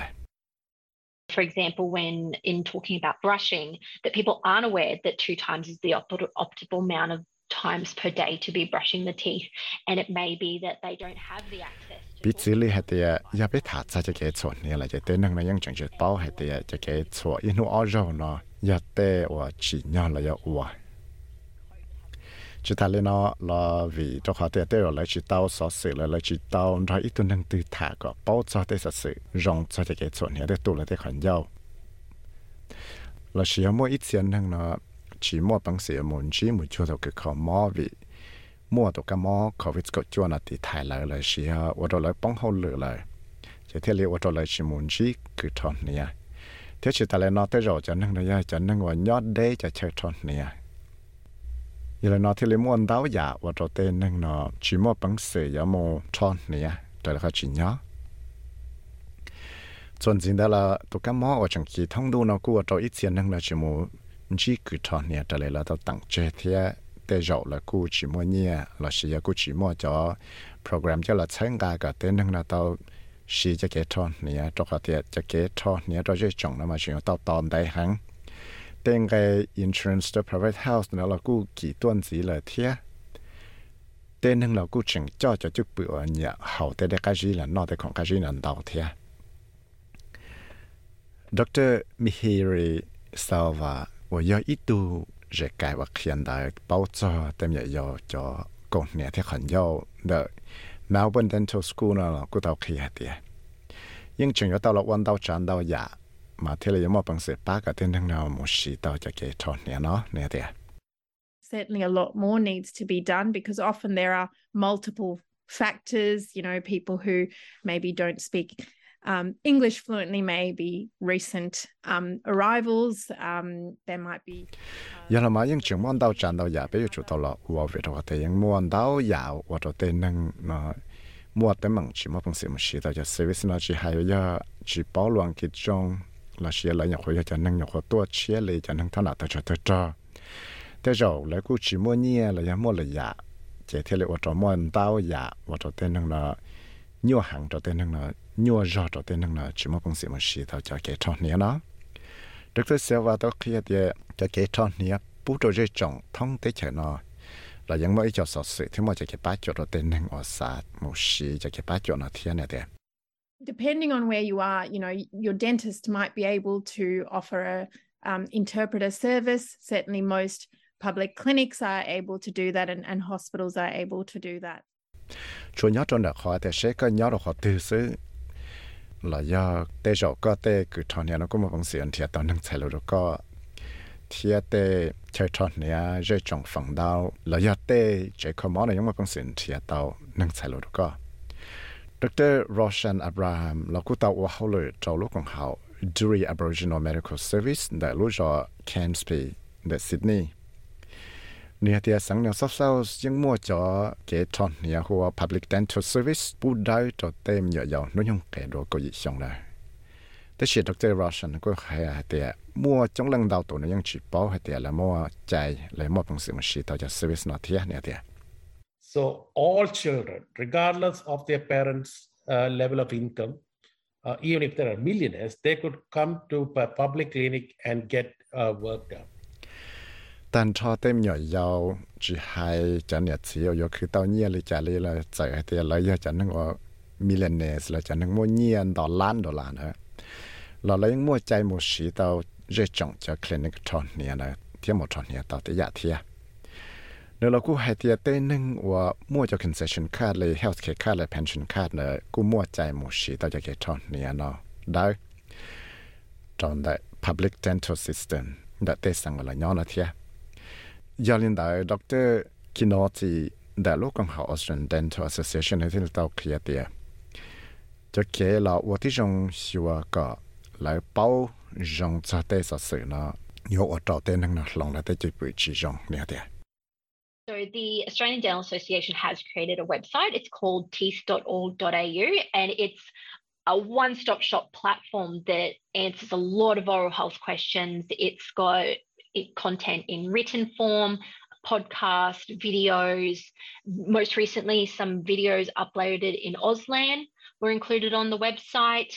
For example, when in talking about brushing, that people aren't aware that two times is the optimal amount of times per day to be brushing the teeth, and it may be that they don't have the access. 彼此里係啲呀，俾塔仔只嘅錯你，嚟就對能那樣正確包係啲呀，只嘅錯，因為我肉呢，一對我只 nhau là ya ua. Chỉ ta lên nó là vì cho họ tiền rồi lại chỉ tao sở sự lại lại chỉ tao ra ít tuần năng từ thả có bao cho tới sở sự rong cho cái chuyện này để tụ lại để khoản nhau là chỉ mỗi ít tiền năng nó chỉ mua bằng sự muốn chỉ muốn cho được cái khó mua vì mua được cái mua covid có cho nó thì thay lại là chỉ ha ở đó lại bằng hậu lửa lại chỉ thế liệu ở đó lại chỉ muốn chỉ cái thằng này thế chỉ ta lại nói tới rồi cho nên là cho nên là nhớ đấy cho chơi thằng này ยี่ละนอที่เลยม้วนดาวอยาว่าเราเต้นนั่งนอชิมอปังเสียโมชอนเนี่ยแต่ละเขาชิเนาะส่วนจริงแต่ละตัวก็มอว่าจังคีท่องดูนอกูว่าเราอีเสียนนั่งนอชิมูจีกุทอนเนี่ยแต่ละเราต้องตั้งเจเทียเตยอละกูชิมอเนี่ยเราเสียกูชิมอจอโปรแกรมจะเราใช้งานกับเต้นนั่งละเราชีจะเกทอนเนี่ยตัวเขเทียจะเกทอนเนี่ยเราจะจังนั่นมาชิมต้อตอนได้หัง tên cái insurance the private house nó là cú kỳ tuân gì là thế tên hưng là cú chỉnh cho cho chút bữa nhà hậu tên cái gì là nó tên còn cái gì là đầu thế Dr. Mihiri Salva 我要一度热盖我看到报纸，他们要叫工人的很要的 Melbourne Dental School 呢，我到去下的，因为要到了弯道站到呀。mà thế là giống mà bằng sẽ bác cả tên nào một sĩ tao cho cái thọ nè nó nè thế certainly a lot more needs to be done because often there are multiple factors. You know, people who maybe don't speak um, English fluently maybe recent um, arrivals. Um, there might be. Uh, giờ là mà những chuyện món đau tràn đau giả bây giờ chủ là uo về đó thì những món đau dạ, giả uo đó thì năng nó mua tới mảng chỉ mà bằng sự mà chỉ tàu cho service nó chỉ hai giờ chỉ bảo loạn cái trong là xe lại nhập khối cho nâng nhập khối tua xe lấy cho nâng thằng nào tới cho tới cho thế rồi lấy cú chỉ mua nhẹ là mua là giả chỉ thế lại ở mua đào giả và cho tên nâng là nhiều hàng cho tên nâng là nhiều rõ cho tên năng là chỉ mua công sự một xí thao cho cái tròn nhé nó được tôi sẽ vào đó kia thì cho cái tròn nhé bút đồ dây trồng thông tế chạy nó là những mấy cho sở sự thì mà cho cái bát cho tên năng ở xa một xí cho cái bát cho nó thiên này đấy Depending on where you are, you know, your dentist might be able to offer a um, interpreter service. Certainly, most public clinics are able to do that, and, and hospitals are able to do that. Có Dr. Roshan Abraham là ta tàu hậu lửa trong lúc còn hậu Dury Aboriginal Medical Service tại lúc cho Cairnsby tại Sydney nia tia sáng nhau sắp sau những mua cho kế tròn nia hoa public dental service bù đai cho tem nhỏ giàu nó nhung kẻ đồ có gì xong này thế chỉ Dr. Roshan có hay là tia mua trong lần đầu tổ nó ยัง chỉ bảo hay tia là mua chạy lấy mua bằng sự mà chỉ tao cho service nó thiệt nia tia So all children, regardless of their parents' uh, level of income, uh, even if they are millionaires, they could come to a public clinic and get uh, work done. tan cho tem nhỏ là เนเรากูหายเตียเต้นึงว่ามั่วจะ concession card เลย health care card เลย pension card เลยกูมั่วใจหมูชีต่อจากเกทอนเนี่ยเนาะได้ตอนได้ public dental system ได้เตสังอะลรย้อนนะเทียยอลินได้ด็อกเตอร์คินอติได้ลูกของเขา Australian Dental Association ที่เราเคลียเตียจะเคเราว่าที่จงชัวก็แล้วเป้าจงจะเตสัสื่อเนาะยกอัต่อเต้นนั่งนะลองแล้วเตจิปุยจีจงเนี่ยเตีย So the Australian Dental Association has created a website. It's called teeth.org.au and it's a one-stop shop platform that answers a lot of oral health questions. It's got content in written form, podcast, videos. Most recently, some videos uploaded in Auslan were included on the website.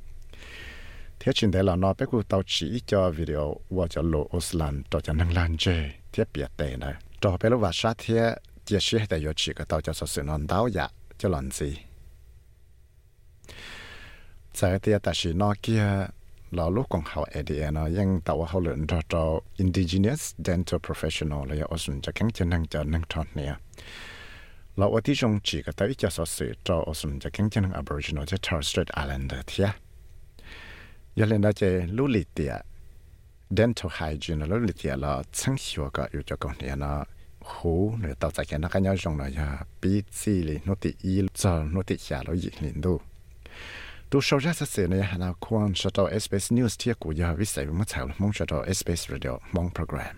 thế chuyện đấy là nó bé cụ tao chỉ cho video và cho lộ Oslan cho cho năng lan chê thiết biệt tệ này cho bé lúc và sát thế chia sẻ để yo chỉ cái tao cho sự non đau dạ cho lần gì tại thì ta chỉ nó kia là lúc còn học ADN nó ยัง tao học luyện cho cho indigenous dental professional là yo Oslan cho cánh chân năng cho năng thon nè là ởที่จงchỉ cái tao cho sự cho Oslan cho cánh chân năng Aboriginal cho Torres Strait Islander ยังเลนได้เจลูลิเตีย dental hygiene ลูลิเตียละช่างชัวก็อยู่จากก่นเนี่ยนะหูเนี่ยต่อจากนั้นก็ยังยจงเลยปีซีลิโนติอีจอโนติยาลอยลินดูดูโชว์จะเสียในฮานาควอนชาตอเอสเปซนิวส์ที่กูยาวิสัยมุมเช้ามองชาตอเอสเปซเรดิโอมองโปรแกรม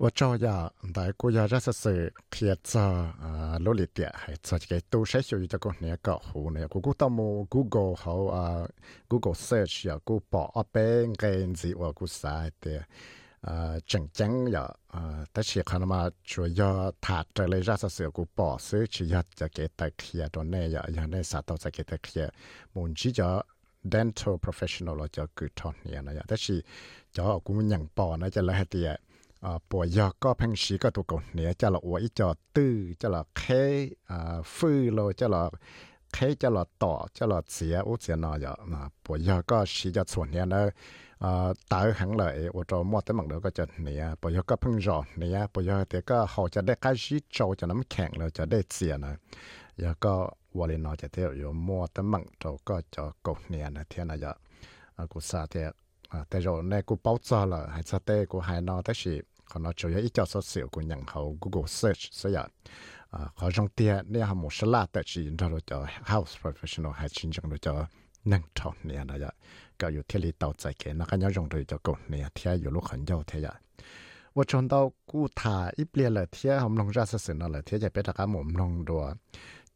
我照呀，但古呀，这是是贴着啊，努力点，还做这个都是属于这个那个好呢。古古到么 Google 好啊，Google search 呀，古报啊边跟子我古啥的啊，正经呀啊，但是看嘛，主要他这类这是是古报 search 呀，就给他贴到那呀，呀那啥到再给他贴，门只叫 dental professional 咯，叫古托呢呀，但是叫古人报呢，就来啲。 อ่าปวยาก็พังชีก็ตัวกเนี่ยจะหลอว่าอีจอตื้อจะหลอกแค่อ่าฟื้นโลจะหลอกแค่จะหลอต่อจะหลอเสียอุเสียนอยอนะปวยาก็ชีจะส่วนเนี้ยนะอ่าตายหังเลยว่าจมอดแต่หมังเดียวก็จะเนี่ยปวยาก็พิ่งรอเนี่ยปวยาเดี๋ยวก็เขาจะได้ใกล้ชิดโจจะน้ำแข็งเลยจะได้เสียนะยาก็วันนี้นอจะเที่ยวอยู่มอดแต่หมังโจก็จะกเนี่ยนะเที่ยนะจะกูซาเที่ย à tại rồi này cô báo cho là hay sao tê cô hay nó tới gì còn nó chủ yếu ít cho số siêu của nhận hậu Google search sẽ là à có trong tia này là một là tại chỉ đó là cho house professional hay chính trong đó cho năng trọng này là vậy cái yếu thiết lý tàu chạy cái nó cái nhau trong đó cho cậu này thì yếu lúc khẩn yếu thế vậy ว่าชนเต้ากู้ถ่าอิเปลี่ยนเลยเทียหอมลงราสสินเลยเทียจะเป็นตะกาหมุมลงดัว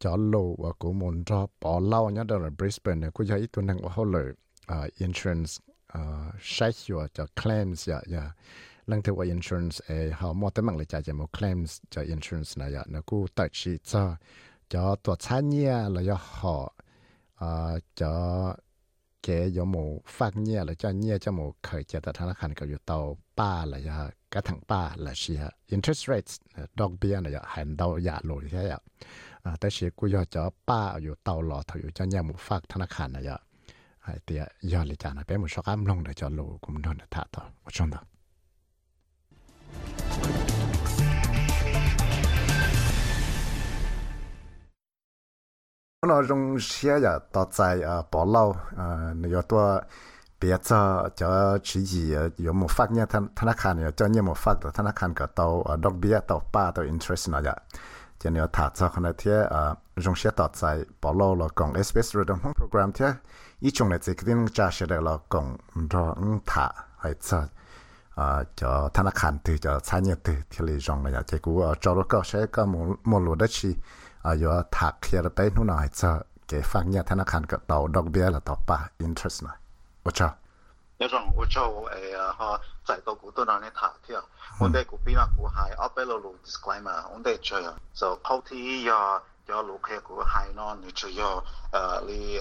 จอโลว่ากูมุนรอปอเล่าเนี่ยเดอร์บริสเบนเนี่ยกูจะอีตัวหนึ่งว่าเขาเลยอ่าอินช r ร n c e uh, shake your the claims ya ya lang te wa insurance a how mo te mang le cha mo claims cha insurance na ya na ku ta chi cha cho to cha nia la ya ho a cho ke yo mo phak nia la cha nia cha mo khởi cha ta thana khan ka yu tao pa la ya ka thang pa la shi ha interest rates dog bia na ya han dao ya lo ya ya แต่เสียกูยอจะป้าอยู่เตาหลอดอยู่เจ้าเนี่ยหมูฟากธนาคารนะยะ hay tia giờ lì chả này bé một số cam lông để cho lù cũng đồn được thả tờ ở trong đó nó rong xe giờ tọt dài ở bỏ lâu nếu tôi biết cho chỉ gì có một phát nha thanh khả này cho nhiều một phát rồi thanh khả cả tàu ở đọc bia tàu ba tàu interest nó vậy? Cho nên thả cho con này thế à, rong xe tọt dài, bỏ lâu là còn SBS rồi program thế 一种呢，这个人家是的了，共着嗯他还这啊，叫他那看对叫产业对，听里上了呀，结果找了个谁个没没路的去啊，要他开了白弄那还这给放业，他那看个到到边了到吧，interest 呢，我操。那种我叫我哎呀哈，在到古多那里他听，我得古边那古海，阿贝罗路 disclaimer，我得这样，就跑题呀。So, 要露开过海南你只要呃你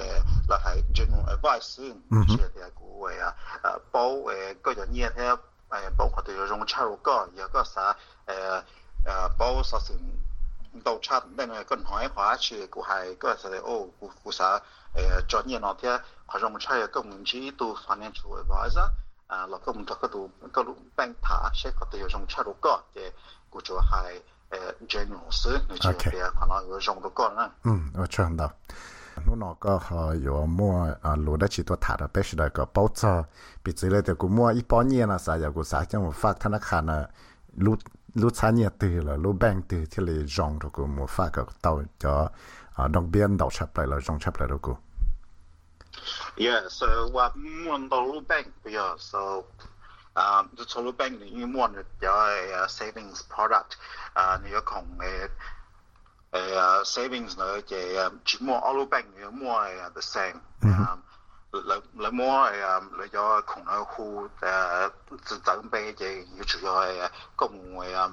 来海进 advising 嗯这边位啊呃包呃各种业态呃包括这个融洽入口有个啥呃呃包 something 都差不多呃更同去过海各色的哦不不是呃专业那边还是我们茶叶供应机都 financial advisor locomote 刻度各路灯塔先后都有融洽入口的过去还看那个上。嗯，我知道。我那个哈有么啊，录的几多台的，不是那个包纸，比之类的个么一包年了啥，有个啥像我发他那看呢，录录啥年对了，录半对，他来上这古么发个到叫啊，那边到出来了，上出来了古。Yeah，so 我们到录呀，so。啊，你除了 bank 你要望住有係 savings product 啊，你要同誒誒 savings 嗰嘅主要 all bank 你摸係 the same 啊。你你摸係啊，你有窮有富誒，就準備嘅要除咗係公會啊，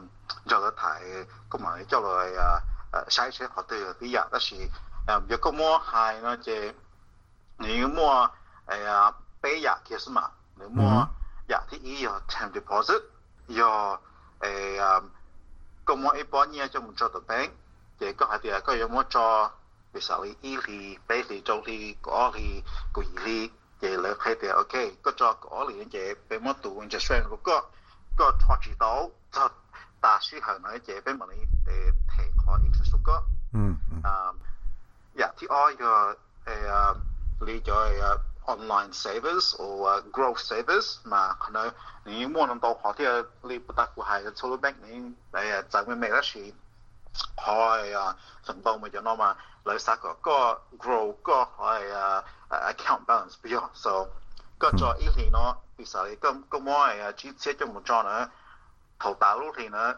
做得太公民做落係啊誒篩選學對啲人，但是誒如果摸係嗰嘅，你要摸係啊俾人嘅是嘛，你摸。dạ thì ý yo time deposit yo e um como e ponia cho một cho tờ bank để có hạt địa à, có yo một cho ví dụ ý thì bé thì trong thì có thì quỷ thì để lấy khai địa ok có cho có liền để bé mất mình sẽ xem có có có thoát chỉ đó cho ta suy hận nói để bên mình này để thể có interest có. Um dạ thì oi yo e lý cho à, online savers or uh, growth savers mà khả năng nếu muốn làm đâu họ thì li bắt đầu của hai cái số thì nên để giải quyết mấy cái gì họ phần đầu mà cho nó mà lấy xác có grow có họ uh, account balance bây giờ. So có cho ít thì nó vì sao thì có có mỗi uh, chi tiết cho một cho nữa. Thầu tạo lúc thì nữa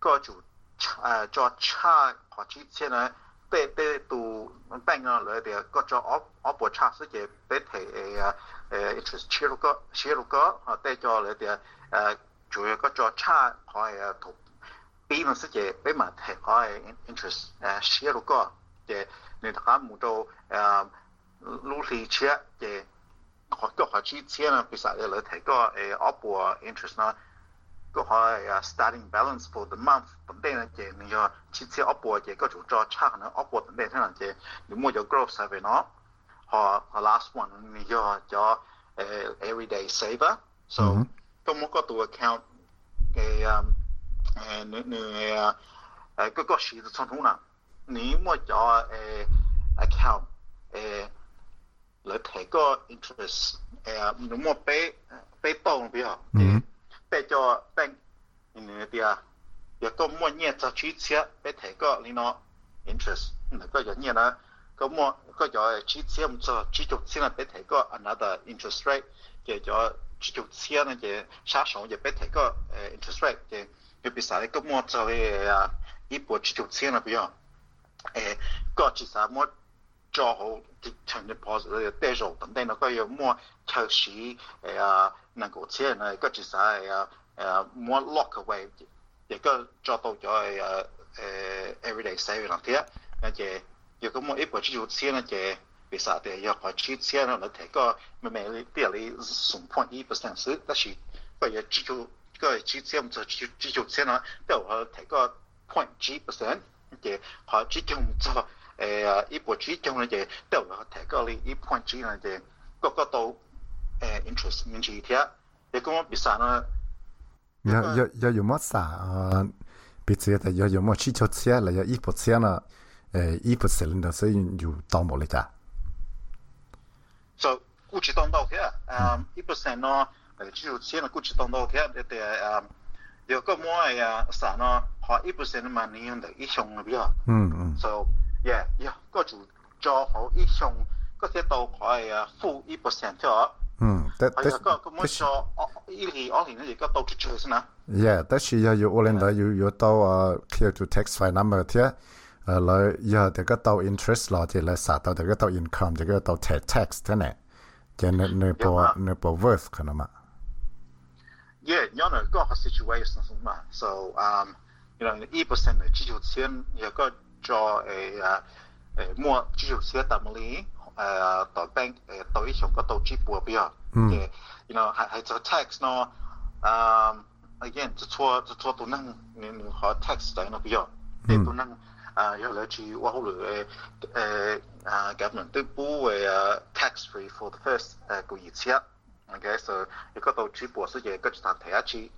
có chủ uh, cho cha hoặc chi tiết nữa. 者些呢。被被都办个来的，个叫阿阿伯差世界被提诶诶，一出切入个切入个啊，带叫来的呃，主要个叫差可以同比呢世界被嘛提可以 interest 诶切入个嘅，你睇唔到诶努力切嘅，学个学之前呢，其实你嚟提个诶阿伯 interest 呢。 ก็หอย starting balance for the month ตั้งแต่นั้นเจนี่ยอชิดเสียอปวดเจก็จู่จ่อชักนะอปวดตั้งแต่นั้นเจนี่มัวจะ growth ใช่ไหมเนาะหอ last one นี่ยอจอ everyday saver so ก็มันก็ตัว account เออเออเนื้อเออก็ก็ชีตชนหูนะนี่มัวจอเออ account เออแล้วแต่ก็ interest เออหนูมัวไปไปตรงไปอ่ะ 被叫变嗯对啊，有个么年做取切被提个你喏 interest，那个有年呢，个么个叫取切唔做取就钱呢被提个 another interest rate，嘅叫取就钱呢嘅下上也被提个呃 interest rate 嘅，就比啥咧个么做嘅啊一波取就钱呢不要，诶个其实么。 做好长嘅 deposit 嘅 deposit 等等，个要么抽市诶啊，能够钱诶，个至少系啊诶么 lock away，亦个做到咗系诶诶 everyday saving 啦，啲啊，跟住如果么一步只有钱咧，嘅为啥嘅要开始钱咧，嚟提个咪咪啲你送 point 一 percent 是，但是个要只有个只钱就只只有钱啦，都系提个 point 几 percent 嘅，开始就唔做。 诶一步之中咧就都有提高你一 point 之咧就个个都诶 interest 面积贴，你咁样比赛呢？要要要有乜啥啊？比赛的要有乜需求车了，要一步车呢？诶一步车呢，所以有到冇嚟㗎？So 估计当到嘅，诶一步车呢，诶需求车呢估计当到嘅，你哋诶有个乜嘢啥呢？学一步车呢嘛，你用的一项比较，嗯嗯，so 呀呀，个就做好一项嗰些都可以啊，负一 percent 咗。嗯，但但系个咁样做，一年二年咧，而家到出去先啦。Yeah，但是要有我哋到要要到啊，clear to tax file number 啲，诶来要这个到 interest 咯，即系杀到这个到 income，这个到 tax tax 嘅呢，即系呢呢波呢波 worth 可能嘛。Yeah，有呢个 situation 嘛，so um，you know，一 percent 嘅只有钱，有个。 做诶诶诶，冇啊，主要写得唔理诶。代班诶，代一种嗰度主播啊，比如话嗯，即系你话系系做 tax 呢？诶，again，就错，就错到呢。你唔好话 tax 嚟，系咪比如话？你唔到呢，诶，有两只话好类诶诶诶，解文对补诶诶 tax free for the first 诶，个意思啊。okay，所以，一个度主播，所以诶，跟住赚第一钱，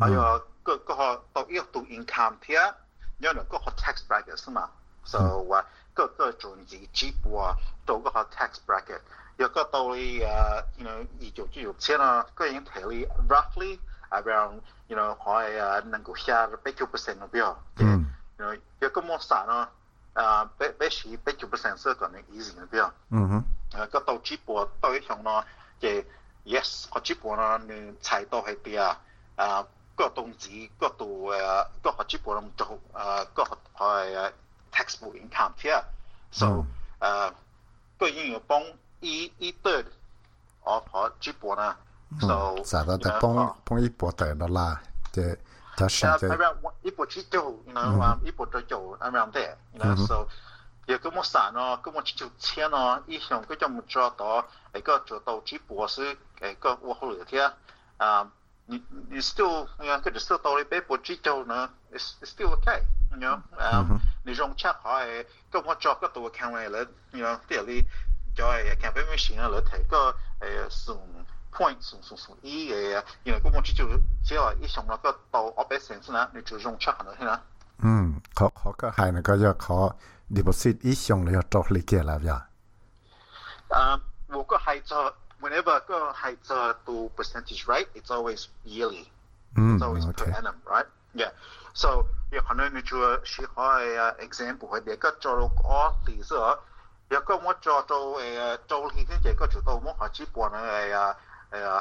哎哟，个个学校，到依度读 income，听日。因为嗰个 tax bracket 嘛，so 话个个做自己部啊，到嗰个 tax bracket，有个到你诶，you know 二做猪肉钱啊，个已经睇你 roughly around you know 可以诶能够下八九 percent 嘅标，嗯，you know 有个冇散啊，诶八八十八九 percent 是个能 easy 嘅标，嗯哼，诶个到支部到一项咯，嘅 yes 个支部呢，你踩到系啲啊，啊。 个动词个度诶个学基本做诶个学系 textbook income 贴，so 诶个应用帮一一 third of 学基本啊，so 啥的得帮帮一波得了啦，这这是这 around 一波去做，you know 一波就做 around there，you know so 有个么散咯，个么就钱咯，以前个就冇做到，诶个做到基本是诶个我后来贴啊。 you, you still, you know, I could still tolerate a pochito, no, it's, it's still okay, you know. Um, the young chap, I go cho up at the camera, let, you know, daily guy, a campaign machine, let take a, a, some point, some, some, some, e, a, you know, go watch it to, see, like, it's some, like, a, up a sense, no, it's a young chap, no, you know. อืมเขาเขาก็ให้นะก็จะขอ deposit อีกช่องเลยจอกเลยเกี่ยวแล้วจ้ะอ่าผมก็ให้จะ whenever go uh, to percentage rate, it's always yearly. Mm, it's always okay. per annum, right? Yeah. So yeah, I know you she high example where they got to all these uh you got what thế, a total he can get to more cheap one a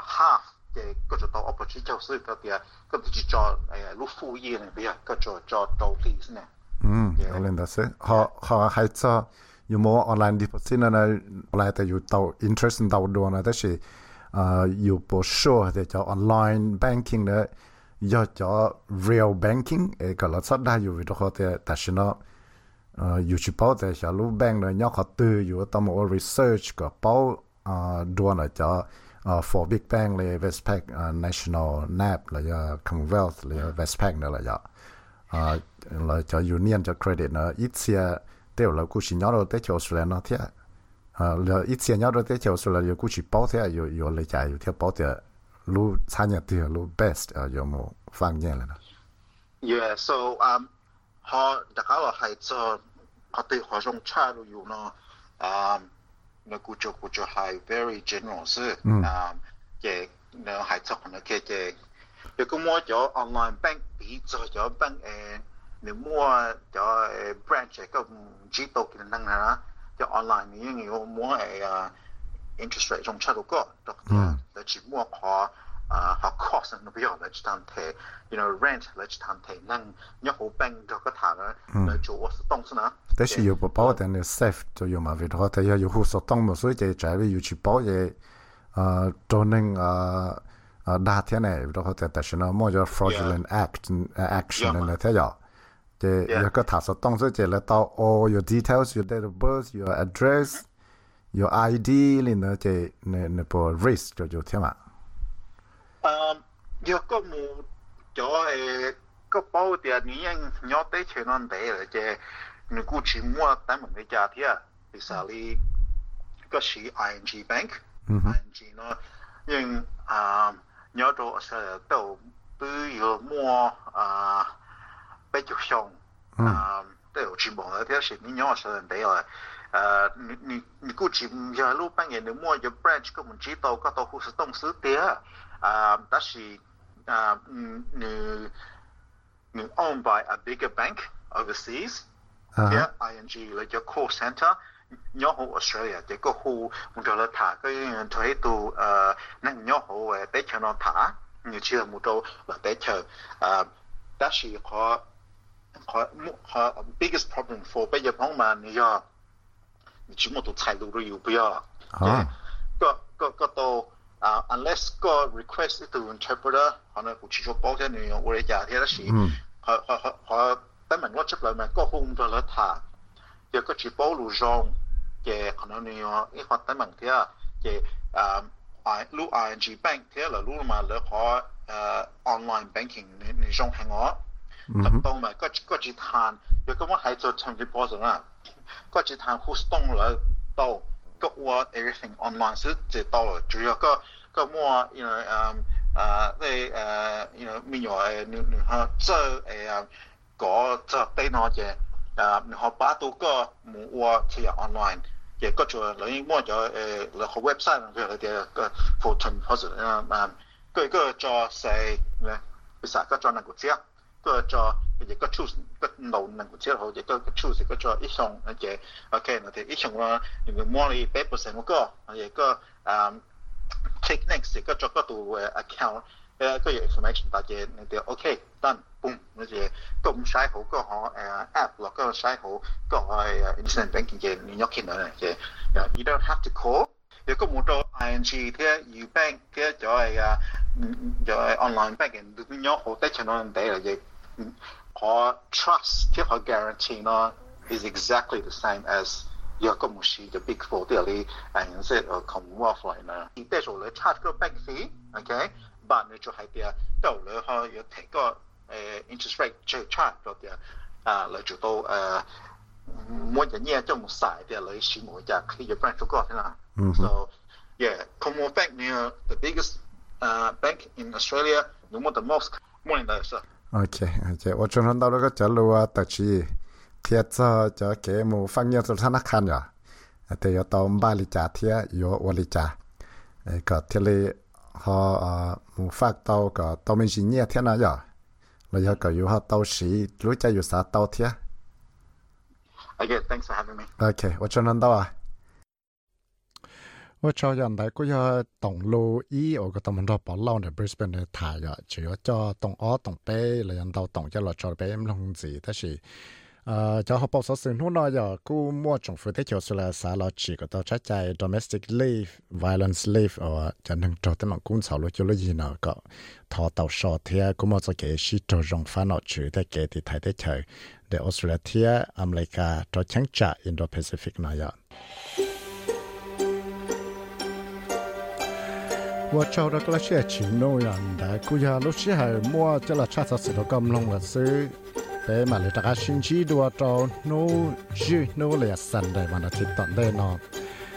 half để có chỗ tàu opportunity cho sự các địa các địa cho lúc phụ yên này bây giờ có chỗ cho tàu thì nè. Ừ, lên đó sẽ họ họ hay cho อยู่มอออนไลน์ดิพอสินั่นอะไรแต่อยู่เตาอินเทรสต์เตาดวงนะแต่สิอยู่ปอชัวแต่จะออนไลน์แบงกิ้งเนี่ยย่อจะ real banking เอก็ลักษณะอยู่วิธีเขาแต่แต่ฉันอยู่ชิปเอาแต่ฉันรู้แบงก์เนี่ยย่อเขาตื่นอยู่ต้องมา research ก็เป้าดวงนะจะ for big bang เลย Westpac national nap เลย Commonwealth เลย Westpac เนี่ยเลยอ่ะเลยจะ union จะ credit เนอะอีเซีย 有了过去鸟了再跳出来那天啊了一次鸟了再跳出来又过去包天又又来家又条包着路差点对路 best 啊有么放进来呢 yeah so um how the hides are they 好像 try you know um 那个就就还 very generous um yeah now hights online bank bids bank and nếu mua cho branch cái chỉ tổ cái năng là cho online nếu như người mua cái ờ, interest rate trong chắc có được là ừ. chỉ mua họ ờ, họ cost nó bây giờ là chỉ tham thế you know rent là chỉ tham thế năng nhớ hộ bank cho cái thằng là chủ ở ừ. số đông nữa thế thì có bảo đảm là safe cho dùng mà vì đó thì yêu hồ số đông mà số cái trái với yêu chỉ bảo cái ờ, cho nên đa thế này đó có thể tại sao nó mua cho fraudulent act action này thế rồi 对，要个他说当时进来到 all your details, your date of birth, your address, your ID 里呢，这那那不 race 就就填满。嗯，有个母叫诶，个包点女人要带钱乱带了，这你估计我咱们的家庭啊，比，个是 ING bank，ING 呢，因啊，要做是到都有么啊。比较上啊都有全部嘅啲是你要系人哋嚟。呃，你你你估计要路半夜你摸有 branch 根本知道，嗰度好是东西的。um,但是uh, nu, nu owned by a bigger bank overseas. Uh-huh. Yeah, ING like your call center. nhớ hộ Australia thì có khu một chỗ là thả cái thuế tu nên nhớ hộ để cho nó thả như chưa một chỗ là để cho đó là họ her, her biggest problem for bây giờ phong mà nhờ chỉ một tụt chạy đủ rồi bây giờ có có có tổ à unless có request từ interpreter họ nói cũng chỉ cho bao cái này ông ấy giả thế đó gì họ họ họ họ tại mình WhatsApp lại mà có hôm rồi là thả giờ có chỉ bao lù rong cái họ nói này cái hoạt tại mình thế à cái à lu ING bank thế là lu mà là họ online banking nên trong hàng hóa 咁當咪嗰嗰支炭，若咁我喺做長期保存啊，嗰支炭好凍了到，嗰我 everything online 是直到了，主要個個我因為誒誒即係誒因為美國誒聯聯合做誒個做低嗰嘢誒聯合把到個冇我睇 online。亦嗰做兩摸咗誒兩個 website 佢哋嘅個 photon positive 啊，佢佢再細咩？佢成日嗰裝能夠知啊。个叫一个 choose 个路能够接好，一个 choose 个叫一项那个 OK，那啲一项话因为摸你百 percent 个，一个啊 take next 个做个度 account。誒個 information 大嘅，你哋 OK done boom，你哋都唔使好個可誒 app 落個使好個係 internet banking 嘅聯絡見到嘅嘅，you don't have to call。如果冇到 ING 嘅 U bank 嘅就係啊，就係 online banking 聯絡好低程度人哋嚟嘅。Our trust or guarantee no, is exactly the same as Yakomushi, the big four daily and is it a commonwealth like now. In that go back fee, okay, but you have the dollar how you take a interest rate to chart of the uh let you go uh more than yeah don't say the lace more the big your branch. Mm-hmm. So yeah, Commonwealth Bank the biggest uh, bank in Australia, no more the most sir. ok ok 我正常到那个角落啊，得去贴着叫给母放尿子他那看着，得要到巴里家贴，有我里家，哎个贴嘞和呃母发到个到门是热贴那呀，那要个有好到时如家有啥到贴。Okay, thanks for having me. Okay, 我正常到啊。我朝人大嗰個東路依，我個東門到寶樓嘅 Brisbane 嘅台呀，主要叫東澳、東北，嚟人到東一落咗北唔同字，但是，誒，就學報所成通啦，又估摸政府啲條數啦，曬落住個到出在 domestic leave、violence leave 啊，就能做啲乜工潮咯，叫咯熱鬧個，拖到少啲啊，估摸就幾時就用翻落住啲幾啲睇啲條，嚟 Australia、America 做清查 Indo-Pacific 那樣。我找到个些情路人的，估计路些还摸这了差差石头咁弄了是，ไปมาเลยตากชินชีดัวจอนูชื่อนูเลยสันได้วันอาทิตย์ตอนได้นอน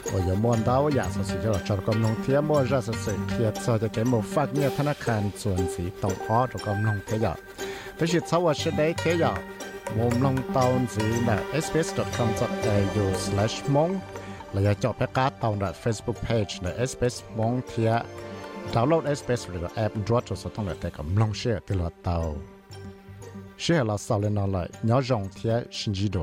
โอ้ยมวนดาวอยากสสิจะจอดกำลังเทียมว่าจะสสิเทียบซอจะเก็บหมกฟักเนี่ยธนาคารส่วนสีต้องอ้อจกำลังเทียบแต่สิเช้าว่าจะได้เทียบมุมลงตอนสีนะ sbs.com.au slash มงแล้วจะจบประกาศตอนใน Facebook page ใน SBS มงเทีย download space for the app draw to so tong la ta ka mlong share ti la tao. Share la sa le na la nya jong thia shin ji do